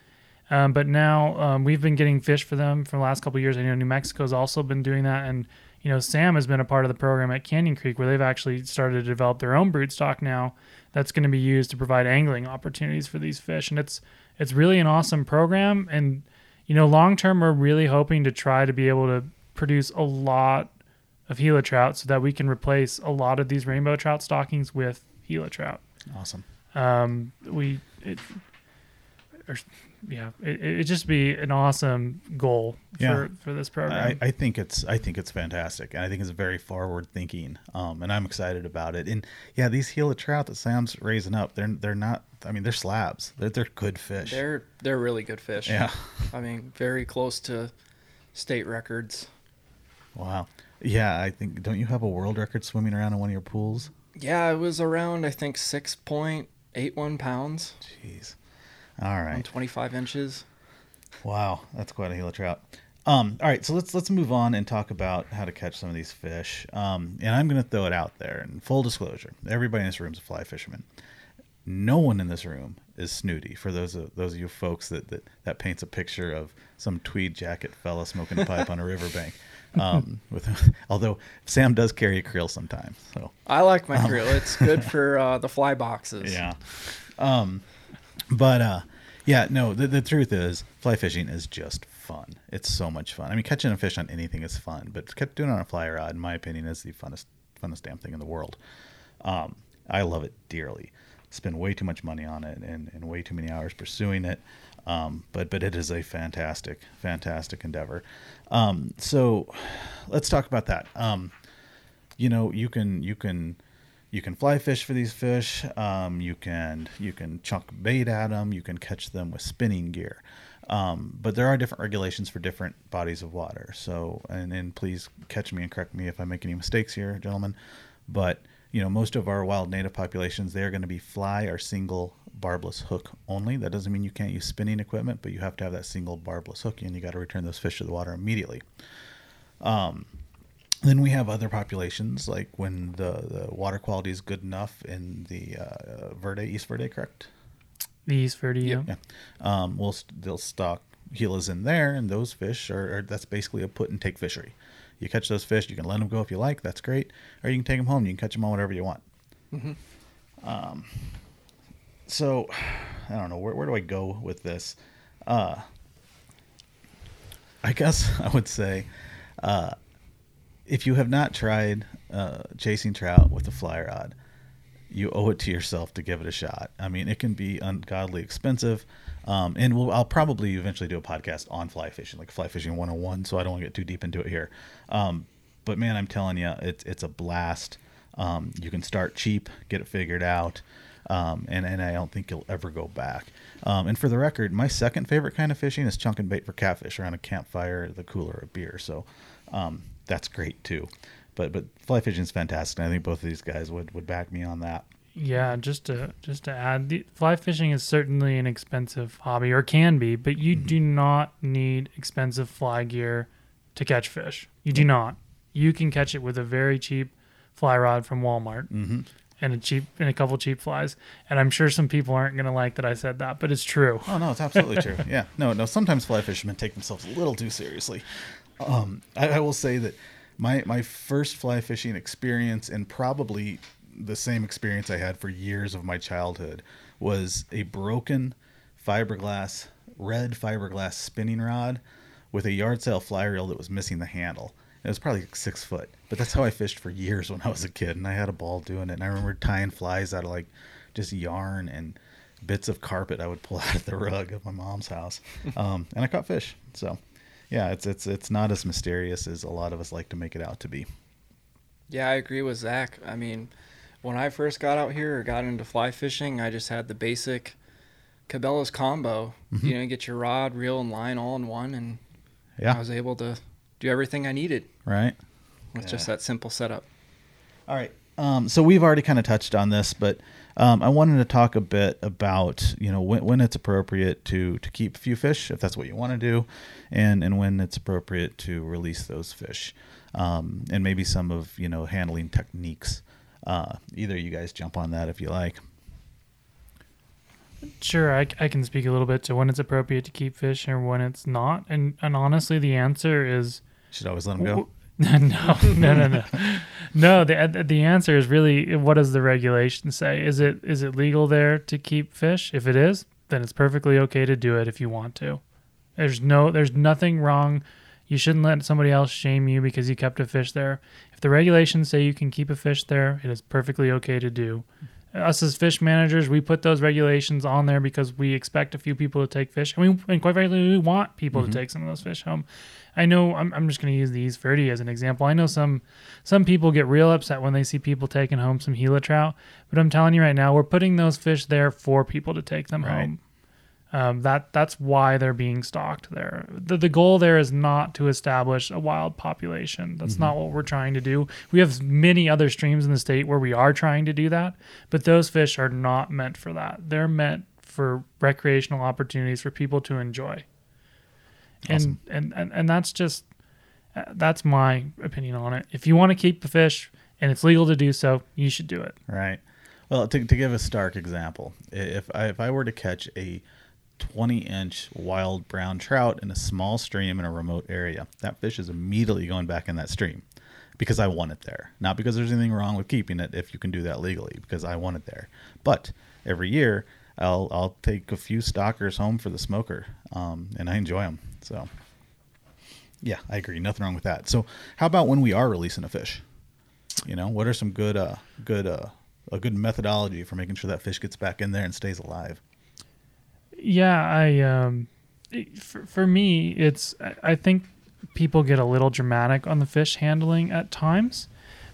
Um, but now um, we've been getting fish for them for the last couple years. I know New Mexico's also been doing that, and you know Sam has been a part of the program at Canyon Creek where they've actually started to develop their own brood stock now that's going to be used to provide angling opportunities for these fish, and it's it's really an awesome program. And you know, long term, we're really hoping to try to be able to produce a lot of Gila trout so that we can replace a lot of these rainbow trout stockings with Gila trout. Awesome. Um, we it, or, yeah, it it just be an awesome goal for Yeah. for this I, program. I think it's I think it's fantastic, and I think it's very forward thinking, um, and I'm excited about it. And yeah, these Gila trout that Sam's raising up, they're they're not. I mean, they're slabs. They're they're good fish. They're they're really good fish. yeah. I mean, very close to state records. Wow. Yeah, I think. Don't you have a world record swimming around in one of your pools? Yeah, it was around I think six point eight one pounds. Jeez. All right. Twenty five inches. Wow, that's quite a Gila trout. Um, all right, so let's let's move on and talk about how to catch some of these fish. Um, and I'm going to throw it out there. And full disclosure, everybody in this room is a fly fisherman. No one in this room is snooty. For those of those of you folks that that, that paints a picture of some tweed jacket fella smoking a pipe on a riverbank. Um, with although Sam does carry a creel sometimes, so I like my grill. It's good for uh, the fly boxes. yeah. Um, but uh, yeah, no. The, the truth is, fly fishing is just fun. It's so much fun. I mean, catching a fish on anything is fun, but doing it on a fly rod, in my opinion, is the funnest funnest damn thing in the world. Um, I love it dearly. Spend way too much money on it and, and way too many hours pursuing it. Um, but but it is a fantastic, fantastic endeavor. Um, so let's talk about that. Um, you know you can you can you can fly fish for these fish. Um, you can you can chunk bait at them you can catch them with spinning gear. Um, but there are different regulations for different bodies of water. So and, and please catch me and correct me if i make any mistakes here gentlemen. But you know most of our wild native populations they are going to be fly or single barbless hook only that doesn't mean you can't use spinning equipment but you have to have that single barbless hook and you got to return those fish to the water immediately then we have other populations, like when the, the water quality is good enough in the uh, Verde, East Verde, correct? the East Verde, yeah. Yeah. Um, we'll st- they'll stock Gilas in there, and those fish are, are that's basically a put and take fishery. You catch those fish, you can let them go if you like, that's great, or you can take them home. You can catch them on whatever you want. Um, so I don't know where where do I go with this. Uh, I guess I would say, uh, if you have not tried uh, chasing trout with a fly rod, you owe it to yourself to give it a shot. I mean, it can be ungodly expensive. Um, and we'll, I'll probably eventually do a podcast on fly fishing, like fly fishing 101. So I don't want to get too deep into it here. Um, but man, I'm telling you, it's, it's a blast. Um, you can start cheap, get it figured out. Um, and, and I don't think you'll ever go back. Um, and for the record, my second favorite kind of fishing is chunk and bait for catfish around a campfire, the cooler of beer. So um, that's great too. But but fly fishing is fantastic. And I think both of these guys would, would back me on that. Yeah, just to just to add, the, fly fishing is certainly an expensive hobby, or can be, but you do not need expensive fly gear to catch fish. You do not. You can catch it with a very cheap fly rod from Walmart Mm-hmm. And a cheap and a couple cheap flies. And I'm sure some people aren't going to like that I said that, but it's true. Oh no, it's absolutely true. Yeah, no, no. Sometimes fly fishermen take themselves a little too seriously. Um, I, I will say that my my first fly fishing experience, and probably the same experience I had for years of my childhood, was a broken fiberglass red fiberglass spinning rod with a yard sale fly reel that was missing the handle. It was probably like six foot, but that's how I fished for years when I was a kid, and I had a ball doing it. And I remember tying flies out of like just yarn and bits of carpet I would pull out of the rug of my mom's house, um, and I caught fish. So, yeah, it's it's it's not as mysterious as a lot of us like to make it out to be. Yeah, I agree with Zach. I mean, when I first got out here or got into fly fishing, I just had the basic Cabela's combo. Mm-hmm. You know, get your rod, reel, and line all in one, and I was able to do everything I needed right. with just that simple setup. All right. Um, so we've already kind of touched on this, but um, I wanted to talk a bit about you know when, when it's appropriate to to keep a few fish if that's what you want to do, and and when it's appropriate to release those fish, um, and maybe some of you know handling techniques. Uh, either you guys jump on that if you like. Sure, I, I can speak a little bit to when it's appropriate to keep fish and when it's not. And and honestly, the answer is Should always let them go. no, no, no, no, no. The uh, the answer is really what does the regulation say? Is it is it legal there to keep fish? If it is, then it's perfectly okay to do it if you want to. There's no there's nothing wrong. You shouldn't let somebody else shame you because you kept a fish there. If the regulations say you can keep a fish there, it is perfectly okay to do. Us as fish managers, we put those regulations on there because we expect a few people to take fish, and we and quite frankly, we want people to mm-hmm. take some of those fish home. I know I'm, I'm just going to use the East Verde as an example. I know some some people get real upset when they see people taking home some Gila trout, but I'm telling you right now, we're putting those fish there for people to take them Right. home. Um, that that's why they're being stocked there. The, the goal there is not to establish a wild population. That's not what we're trying to do. We have many other streams in the state where we are trying to do that, but those fish are not meant for that. They're meant for recreational opportunities for people to enjoy. Awesome. And, and and and that's just uh, that's my opinion on it. If you want to keep the fish and it's legal to do so, you should do it. Right. Well, to, to give a stark example, if I, if I were to catch a 20 inch wild brown trout in a small stream in a remote area, that fish is immediately going back in that stream because I want it there. Not because there's anything wrong with keeping it if you can do that legally, because I want it there. But every year, I'll I'll take a few stockers home for the smoker, um, and I enjoy them. So, yeah, I agree. Nothing wrong with that. So, how about when we are releasing a fish? You know, what are some good, uh, good, uh, a good methodology for making sure that fish gets back in there and stays alive? Yeah, I um, for, for me, it's I- I think people get a little dramatic on the fish handling at times,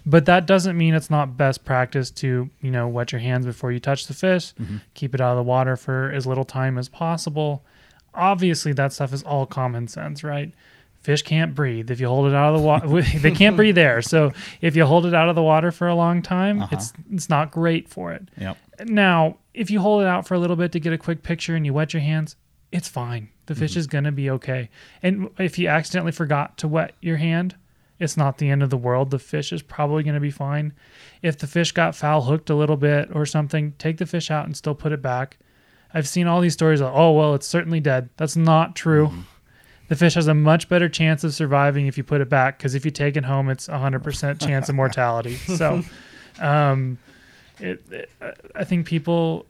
but that doesn't mean it's not best practice to you know wet your hands before you touch the fish, keep it out of the water for as little time as possible. Obviously, that stuff is all common sense, right? Fish can't breathe if you hold it out of the water. they can't breathe air, so if you hold it out of the water for a long time, Uh-huh. it's it's not great for it. Yep. Now, if you hold it out for a little bit to get a quick picture and you wet your hands, it's fine. The fish is going to be okay. And if you accidentally forgot to wet your hand, it's not the end of the world. The fish is probably going to be fine. If the fish got foul hooked a little bit or something, take the fish out and still put it back. I've seen all these stories of, oh, well, it's certainly dead. That's not true. The fish has a much better chance of surviving if you put it back because if you take it home, it's a 100% chance of mortality. So, um, it, it, I think people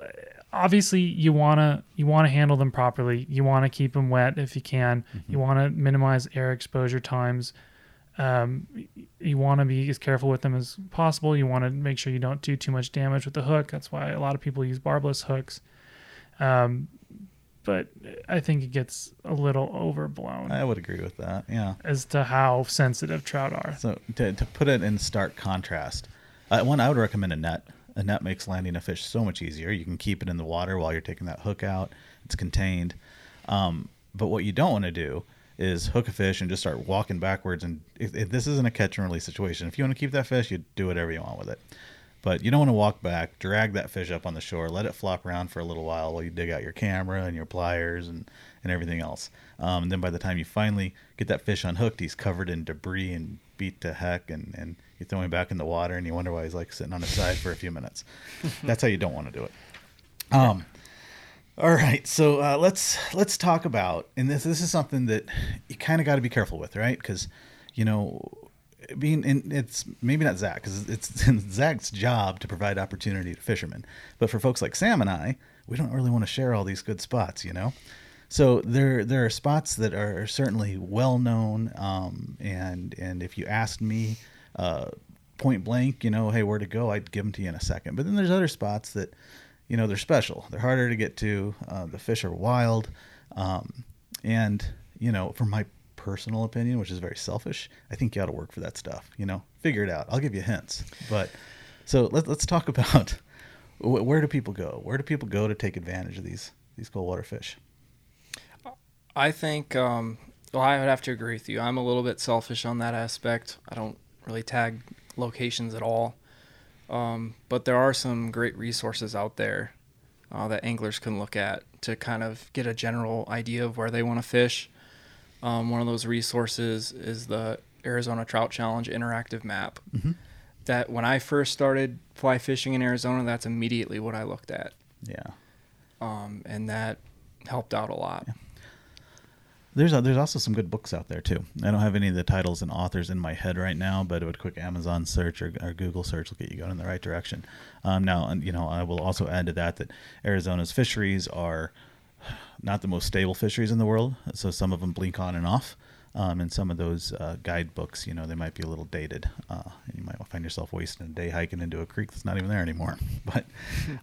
obviously you want to you want to handle them properly. You want to keep them wet if you can. You want to minimize air exposure times. Um, you want to be as careful with them as possible. You want to make sure you don't do too much damage with the hook. That's why a lot of people use barbless hooks. Um, but I think it gets a little overblown I would agree with that. Yeah. as to how sensitive trout are. So to, to put it in stark contrast, uh, one I would recommend a net. A net makes landing a fish so much easier. You can keep it in the water while you're taking that hook out. It's contained. Um, but what you don't want to do is hook a fish and just start walking backwards. And if, if this isn't a catch and release situation, if you want to keep that fish, you do whatever you want with it. But you don't want to walk back, drag that fish up on the shore, let it flop around for a little while while you dig out your camera and your pliers and, and everything else. Um, and then by the time you finally get that fish unhooked, he's covered in debris and beat to heck, and, and you throw him back in the water, and you wonder why he's like sitting on his side for a few minutes. That's how you don't want to do it. Um, all right, so uh, let's let's talk about, and this this is something that you kind of got to be careful with, right? Because you know, being in it's maybe not Zach because it's Zach's job to provide opportunity to fishermen, but for folks like Sam and I, we don't really want to share all these good spots, you know. So there there are spots that are certainly well known, um, and and if you asked me uh, point blank, you know, hey, where to go, I'd give them to you in a second. But then there's other spots that, you know, they're special. They're harder to get to. Uh, the fish are wild, um, and you know, for my personal opinion, which is very selfish, I think you ought to work for that stuff. You know, figure it out. I'll give you hints, but so let, let's talk about where do people go? Where do people go to take advantage of these these cold water fish? I think, um, well, I would have to agree with you. I'm a little bit selfish on that aspect. I don't really tag locations at all. Um, but there are some great resources out there uh, that anglers can look at to kind of get a general idea of where they want to fish. Um, one of those resources is the Arizona Trout Challenge interactive map. Mhm. That when I first started fly fishing in Arizona, that's immediately what I looked at, Yeah. um, and that helped out a lot. There's a, there's also some good books out there too. I don't have any of the titles and authors in my head right now, but a quick Amazon search or, or Google search will get you going in the right direction. Um, now, and, you know, I will also add to that that Arizona's fisheries are not the most stable fisheries in the world, so some of them blink on and off. Um, and some of those uh, guidebooks, you know, they might be a little dated. Uh, and you might find yourself wasting a day hiking into a creek that's not even there anymore. But,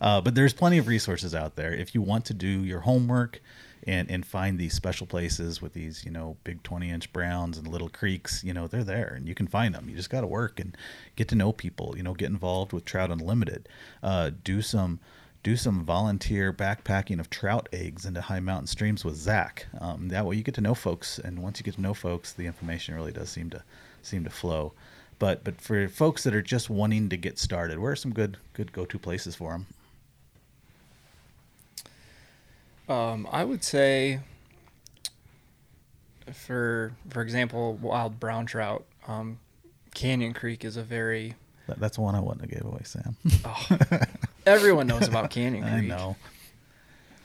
uh, but there's plenty of resources out there if you want to do your homework and and find these special places with these you know big 20 inch browns and little creeks. You know, they're there and you can find them. You just got to work and get to know people. You know, get involved with Trout Unlimited. Uh, do some do some volunteer backpacking of trout eggs into high mountain streams with Zach. Um, that way you get to know folks, and once you get to know folks, the information really does seem to seem to flow. But but for folks that are just wanting to get started, where are some good good go to places for them? Um, I would say, for for example, wild brown trout, um, Canyon Creek is a very That, that's one I want to give away, Sam. oh, everyone knows about Canyon I know.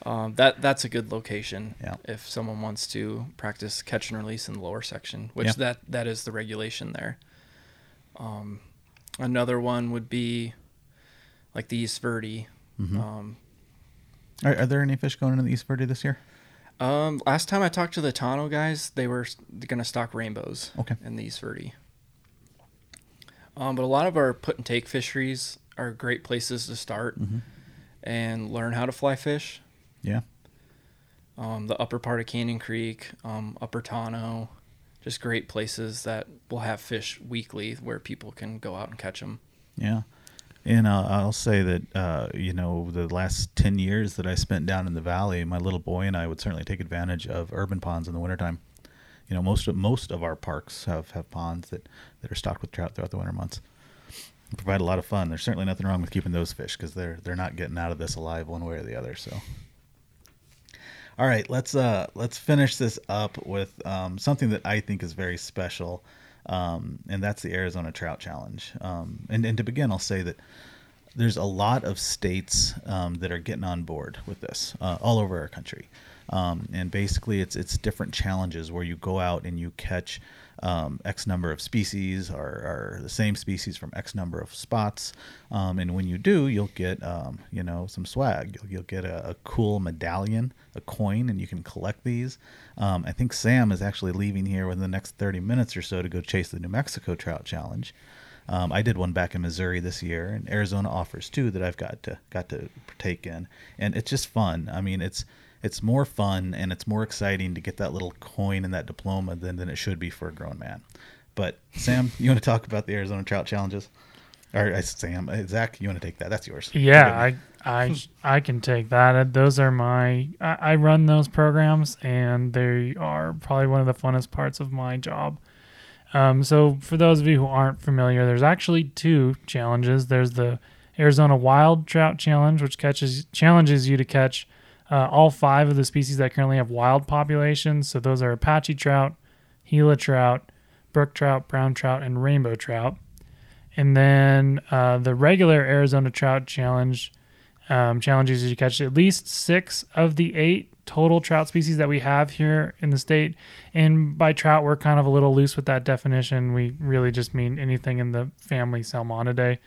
Um, that that's a good location Yeah. if someone wants to practice catch and release in the lower section, which Yeah. that that is the regulation there. Um, another one would be like the East Verde. Mhm. Um, Are, are there any fish going into the East Verde this year? Um, last time I talked to the Tonto guys, they were going to stock rainbows Okay. in the East Verde. Um, but a lot of our put and take fisheries are great places to start Mhm. and learn how to fly fish. Yeah. Um, the upper part of Canyon Creek, um, Upper Tonto, just great places that will have fish weekly where people can go out and catch them. Yeah. And uh, I'll say that, uh, you know, the last 10 years that I spent down in the valley, my little boy and I would certainly take advantage of urban ponds in the wintertime. You know, most of most of our parks have, have ponds that, that are stocked with trout throughout the winter months. Provide a lot of fun. There's certainly nothing wrong with keeping those fish because they're they're not getting out of this alive one way or the other. So, all right, let's uh let's finish this up with um, something that I think is very special, um, and that's the Arizona Trout Challenge. Um, and and to begin, I'll say that there's a lot of states um, that are getting on board with this uh, all over our country. Um, and basically, it's it's different challenges where you go out and you catch um, X number of species or, or the same species from X number of spots. Um, and when you do, you'll get, um, you know, some swag. You'll, you'll get a, a, cool medallion, a coin, and you can collect these. Um, I think Sam is actually leaving here within the next 30 minutes or so to go chase the New Mexico Trout Challenge. Um, I did one back in Missouri this year, and Arizona offers two that I've got to got to partake in, and it's just fun. I mean, it's it's more fun and it's more exciting to get that little coin and that diploma than, than it should be for a grown man. But Sam, you want to talk about the Arizona Trout Challenges? Or uh, Sam, uh, Zach, you want to take that? That's yours. Yeah, I I I can take that. Those are my I, I run those programs and they are probably one of the funnest parts of my job. Um, so for those of you who aren't familiar, there's actually two challenges. There's the Arizona Wild Trout Challenge, which catches challenges you to catch uh, all five of the species that currently have wild populations. So those are Apache trout, Gila trout, brook trout, brown trout, and rainbow trout. And then uh, the regular Arizona Trout Challenge um, challenges you to catch at least six of the eight total trout species that we have here in the state. And by trout, we're kind of a little loose with that definition. We really just mean anything in the family Salmonidae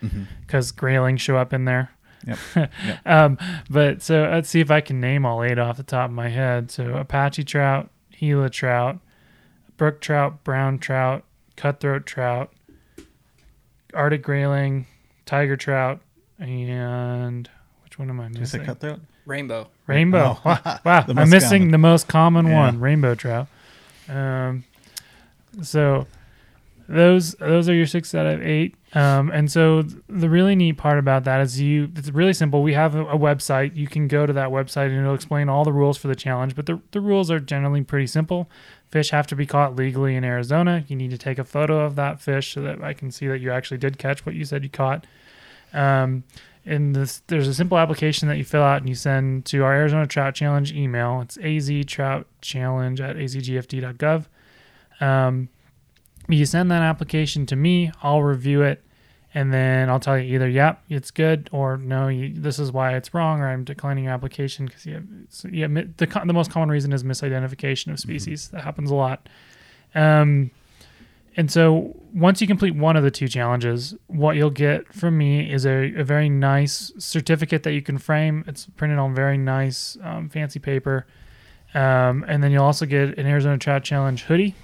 because mm-hmm. grayling show up in there. Yep. yep. um, but so let's see if I can name all eight off the top of my head. So Apache trout, Gila trout, brook trout, brown trout, cutthroat trout, Arctic grayling, tiger trout, and which one am I missing? Did you say cutthroat? Rainbow. Rainbow. Oh. Wow, wow. I'm missing common. the most common yeah. one, rainbow trout. Um, so those those are your six out of eight. Um, and so the really neat part about that is you it's really simple. We have a, a, website. You can go to that website and it'll explain all the rules for the challenge, but the, the rules are generally pretty simple. Fish have to be caught legally in Arizona. You need to take a photo of that fish so that I can see that you actually did catch what you said you caught. Um, and this, there's a simple application that you fill out and you send to our Arizona Trout Challenge email. It's aztroutchallenge at azgfd.gov. Um, you send that application to me, I'll review it, and then I'll tell you either, yep, it's good, or no, you, this is why it's wrong, or I'm declining your application because you, so yeah, the, the most common reason is misidentification of species. Mm-hmm. That happens a lot. Um, and so once you complete one of the two challenges, what you'll get from me is a, a very nice certificate that you can frame. It's printed on very nice, um, fancy paper. Um, and then you'll also get an Arizona Trout Challenge hoodie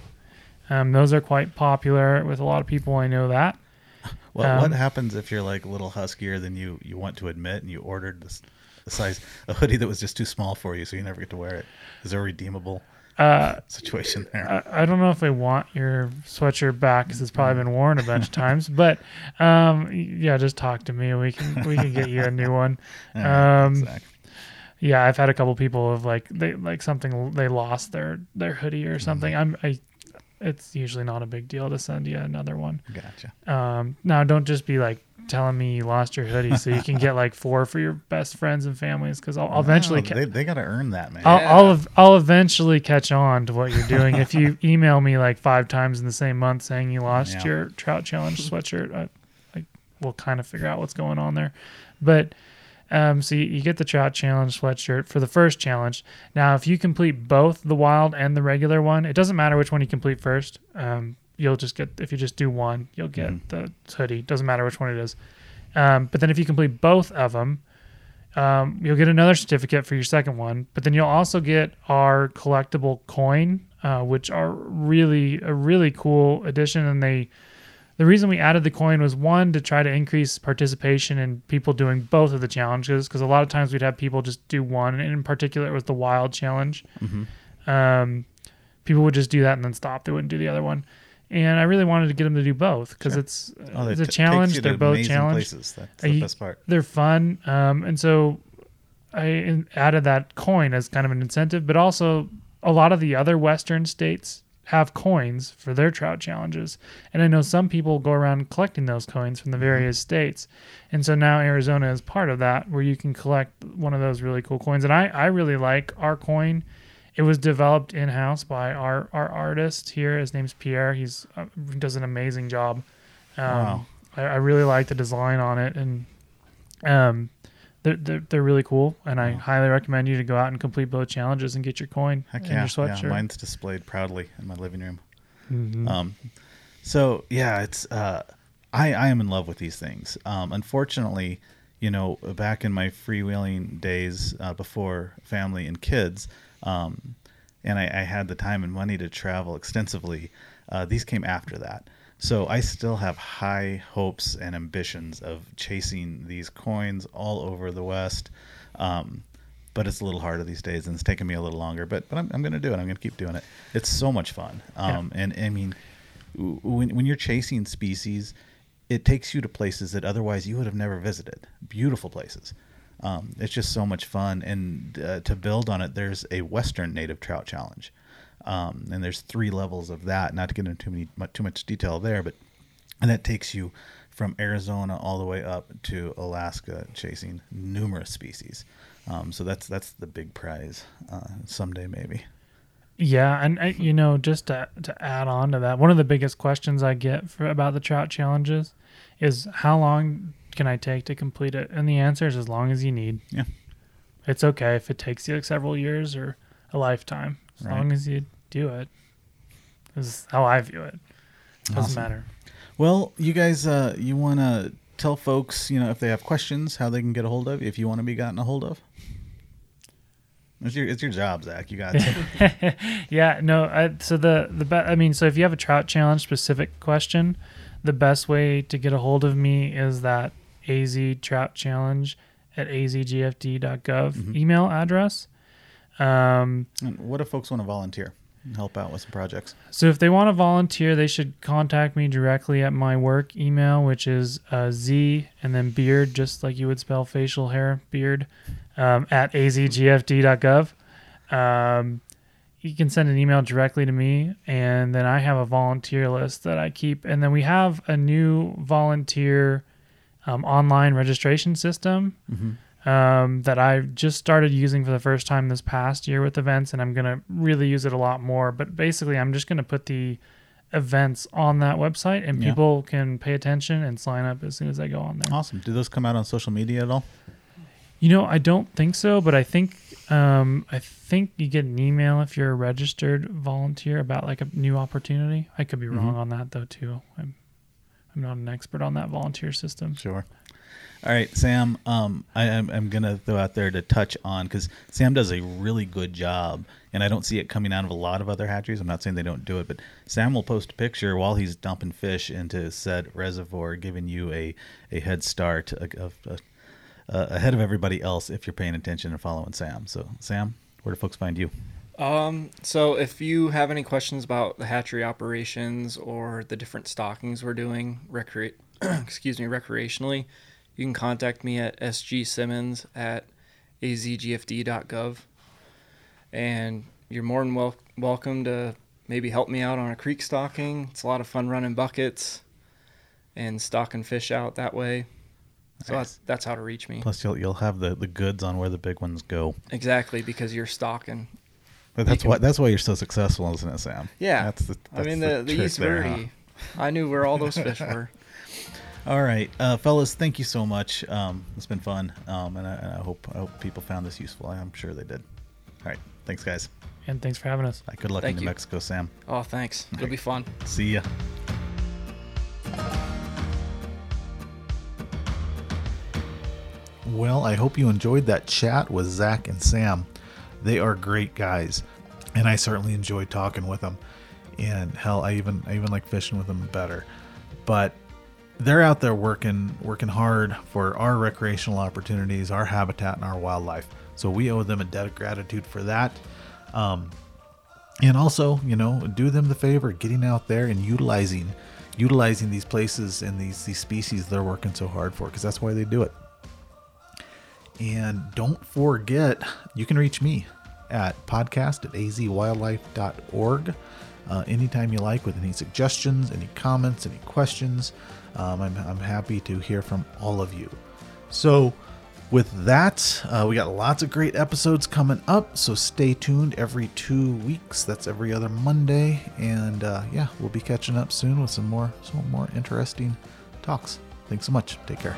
um, those are quite popular with a lot of people. I know that. Well, um, what happens if you're like a little huskier than you you want to admit, and you ordered this the size a hoodie that was just too small for you, so you never get to wear it? Is there a redeemable uh, situation there? I, I, don't know if they want your sweatshirt back because it's probably been worn a bunch of times. But um, yeah, just talk to me. We can we can get you a new one. Um, exactly. Yeah, I've had a couple people of like they like something they lost their their hoodie or something. Mm-hmm. I'm I it's usually not a big deal to send you another one. Gotcha. Um, now don't just be like telling me you lost your hoodie so you can get like four for your best friends and families because I'll, I'll, eventually ca- they, they got to earn that man. I'll, yeah. I'll, I'll eventually catch on to what you're doing if you email me like five times in the same month saying you lost yeah. your trout challenge sweatshirt. I, I will kind of figure out what's going on there, but um, so you, you, get the Trout Challenge sweatshirt for the first challenge. Now, if you complete both the wild and the regular one, it doesn't matter which one you complete first. Um, you'll just get if you just do one, you'll get mm. the hoodie. Doesn't matter which one it is. Um, but then if you complete both of them, um, you'll get another certificate for your second one. But then you'll also get our collectible coin, uh, which are really a really cool addition, and they the reason we added the coin was one to try to increase participation in people doing both of the challenges because a lot of times we'd have people just do one, and in particular it was the wild challenge. Mm-hmm. Um, people would just do that and then stop; they wouldn't do the other one. And I really wanted to get them to do both because sure. it's oh, it's a t- challenge. They're both challenges. That's the best part. They're fun, um, and so I added that coin as kind of an incentive, but also a lot of the other Western states have coins for their trout challenges. And I know some people go around collecting those coins from the mm-hmm. various states. And so now Arizona is part of that where you can collect one of those really cool coins. And I, I really like our coin. It was developed in house by our, our artist here. His name's Pierre. He's uh, does an amazing job. Um, wow. I, I, really like the design on it. And um, they're, they're, they're really cool, and I highly recommend you to go out and complete both challenges and get your coin Heck and yeah, your yeah. Mine's displayed proudly in my living room. Mhm. Um, so yeah, it's uh, I I am in love with these things. Um, unfortunately, you know, back in my freewheeling days uh, before family and kids, um, and I, I had the time and money to travel extensively. Uh, these came after that. So I still have high hopes and ambitions of chasing these coins all over the West. Um, but it's a little harder these days and it's taking me a little longer but but i'm, I'm going to do it. I'm going to keep doing it. It's so much fun. Um, and i mean when, when you're chasing species it takes you to places that otherwise you would have never visited. Beautiful places. Um, it's just so much fun. And uh, to build on it there's a western native trout challenge um, and there's three levels of that not to get into too, many, too much detail there but and that takes you from Arizona all the way up to Alaska, chasing numerous species. Um, so that's that's the big prize uh, someday, maybe. Yeah, and I, you know, just to to add on to that, one of the biggest questions I get for about the trout challenges is how long can I take to complete it? And the answer is as long as you need. Yeah. It's okay if it takes you like several years or a lifetime, as Right. long as you do it. This is how I view it. Doesn't Awesome. matter. Well, you guys, uh, you want to tell folks, you know, if they have questions, how they can get a hold of if you want to be gotten a hold of. It's your it's your job, Zach. You got to. yeah, no. I, so the the be- I mean, so if you have a trout challenge specific question, the best way to get a hold of me is that AZ Trout Challenge at azgfd.gov Mhm. email address. Um, And what if folks want to volunteer and help out with some projects? so if they want to volunteer, they should contact me directly at my work email, which is uh, Z and then beard, just like you would spell facial hair beard, um, at azgfd.gov. Um, you can send an email directly to me, and then I have a volunteer list that I keep. And then we have a new volunteer um, online registration system Mm-hmm. Um, that I just started using for the first time this past year with events, and I'm gonna really use it a lot more. But basically, I'm just gonna put the events on that website, and Yeah. people can pay attention and sign up as soon as I go on there. Awesome. Do those come out on social media at all? You know, I don't think so, but I think um, I think you get an email if you're a registered volunteer about like a new opportunity. I could be wrong Mhm. on that though too. I'm I'm not an expert on that volunteer system. Sure. All right, Sam. Um, I, I'm, I'm gonna throw out there to touch on because Sam does a really good job, and I don't see it coming out of a lot of other hatcheries. I'm not saying they don't do it, but Sam will post a picture while he's dumping fish into said reservoir, giving you a, a head start of, ahead of everybody else if you're paying attention and following Sam. So, Sam, where do folks find you? Um, so if you have any questions about the hatchery operations or the different stockings we're doing, recre- excuse me, recreationally, you can contact me at sgsimmons at azgfd.gov. And you're more than wel- welcome to maybe help me out on a creek stocking. It's a lot of fun running buckets and stocking fish out that way. So Nice. that's, that's how to reach me. Plus, you'll you'll have the, the goods on where the big ones go. Exactly, because you're stocking. But that's can- why that's why you're so successful, isn't it, Sam? Yeah. That's the. I mean, the, the, trick East Verde. huh? I knew where all those fish were. All right, uh, fellas, thank you so much. Um, it's been fun, um, and, I, and I hope I hope people found this useful. I'm sure they did. All right, thanks, guys. And thanks for having us. All right, good luck Thank in New you. Mexico, Sam. Oh, thanks. It'll be fun. See ya. Well, I hope you enjoyed that chat with Zach and Sam. They are great guys, and I certainly enjoyed talking with them. And hell, I even I even like fishing with them better. But they're out there working working hard for our recreational opportunities, our habitat, and our wildlife. So we owe them a debt of gratitude for that. Um, and also, you know, do them the favor getting out there and utilizing utilizing these places and these these species they're working so hard for because that's why they do it. And don't forget, you can reach me at podcast at azwildlife.org uh, anytime you like with any suggestions, any comments, any questions. Um, I'm, I'm happy to hear from all of you. So, with that, uh, we got lots of great episodes coming up. So, stay tuned every two weeks. That's every other Monday. And uh, yeah, we'll be catching up soon with some more, some more interesting talks. Thanks so much. Take care.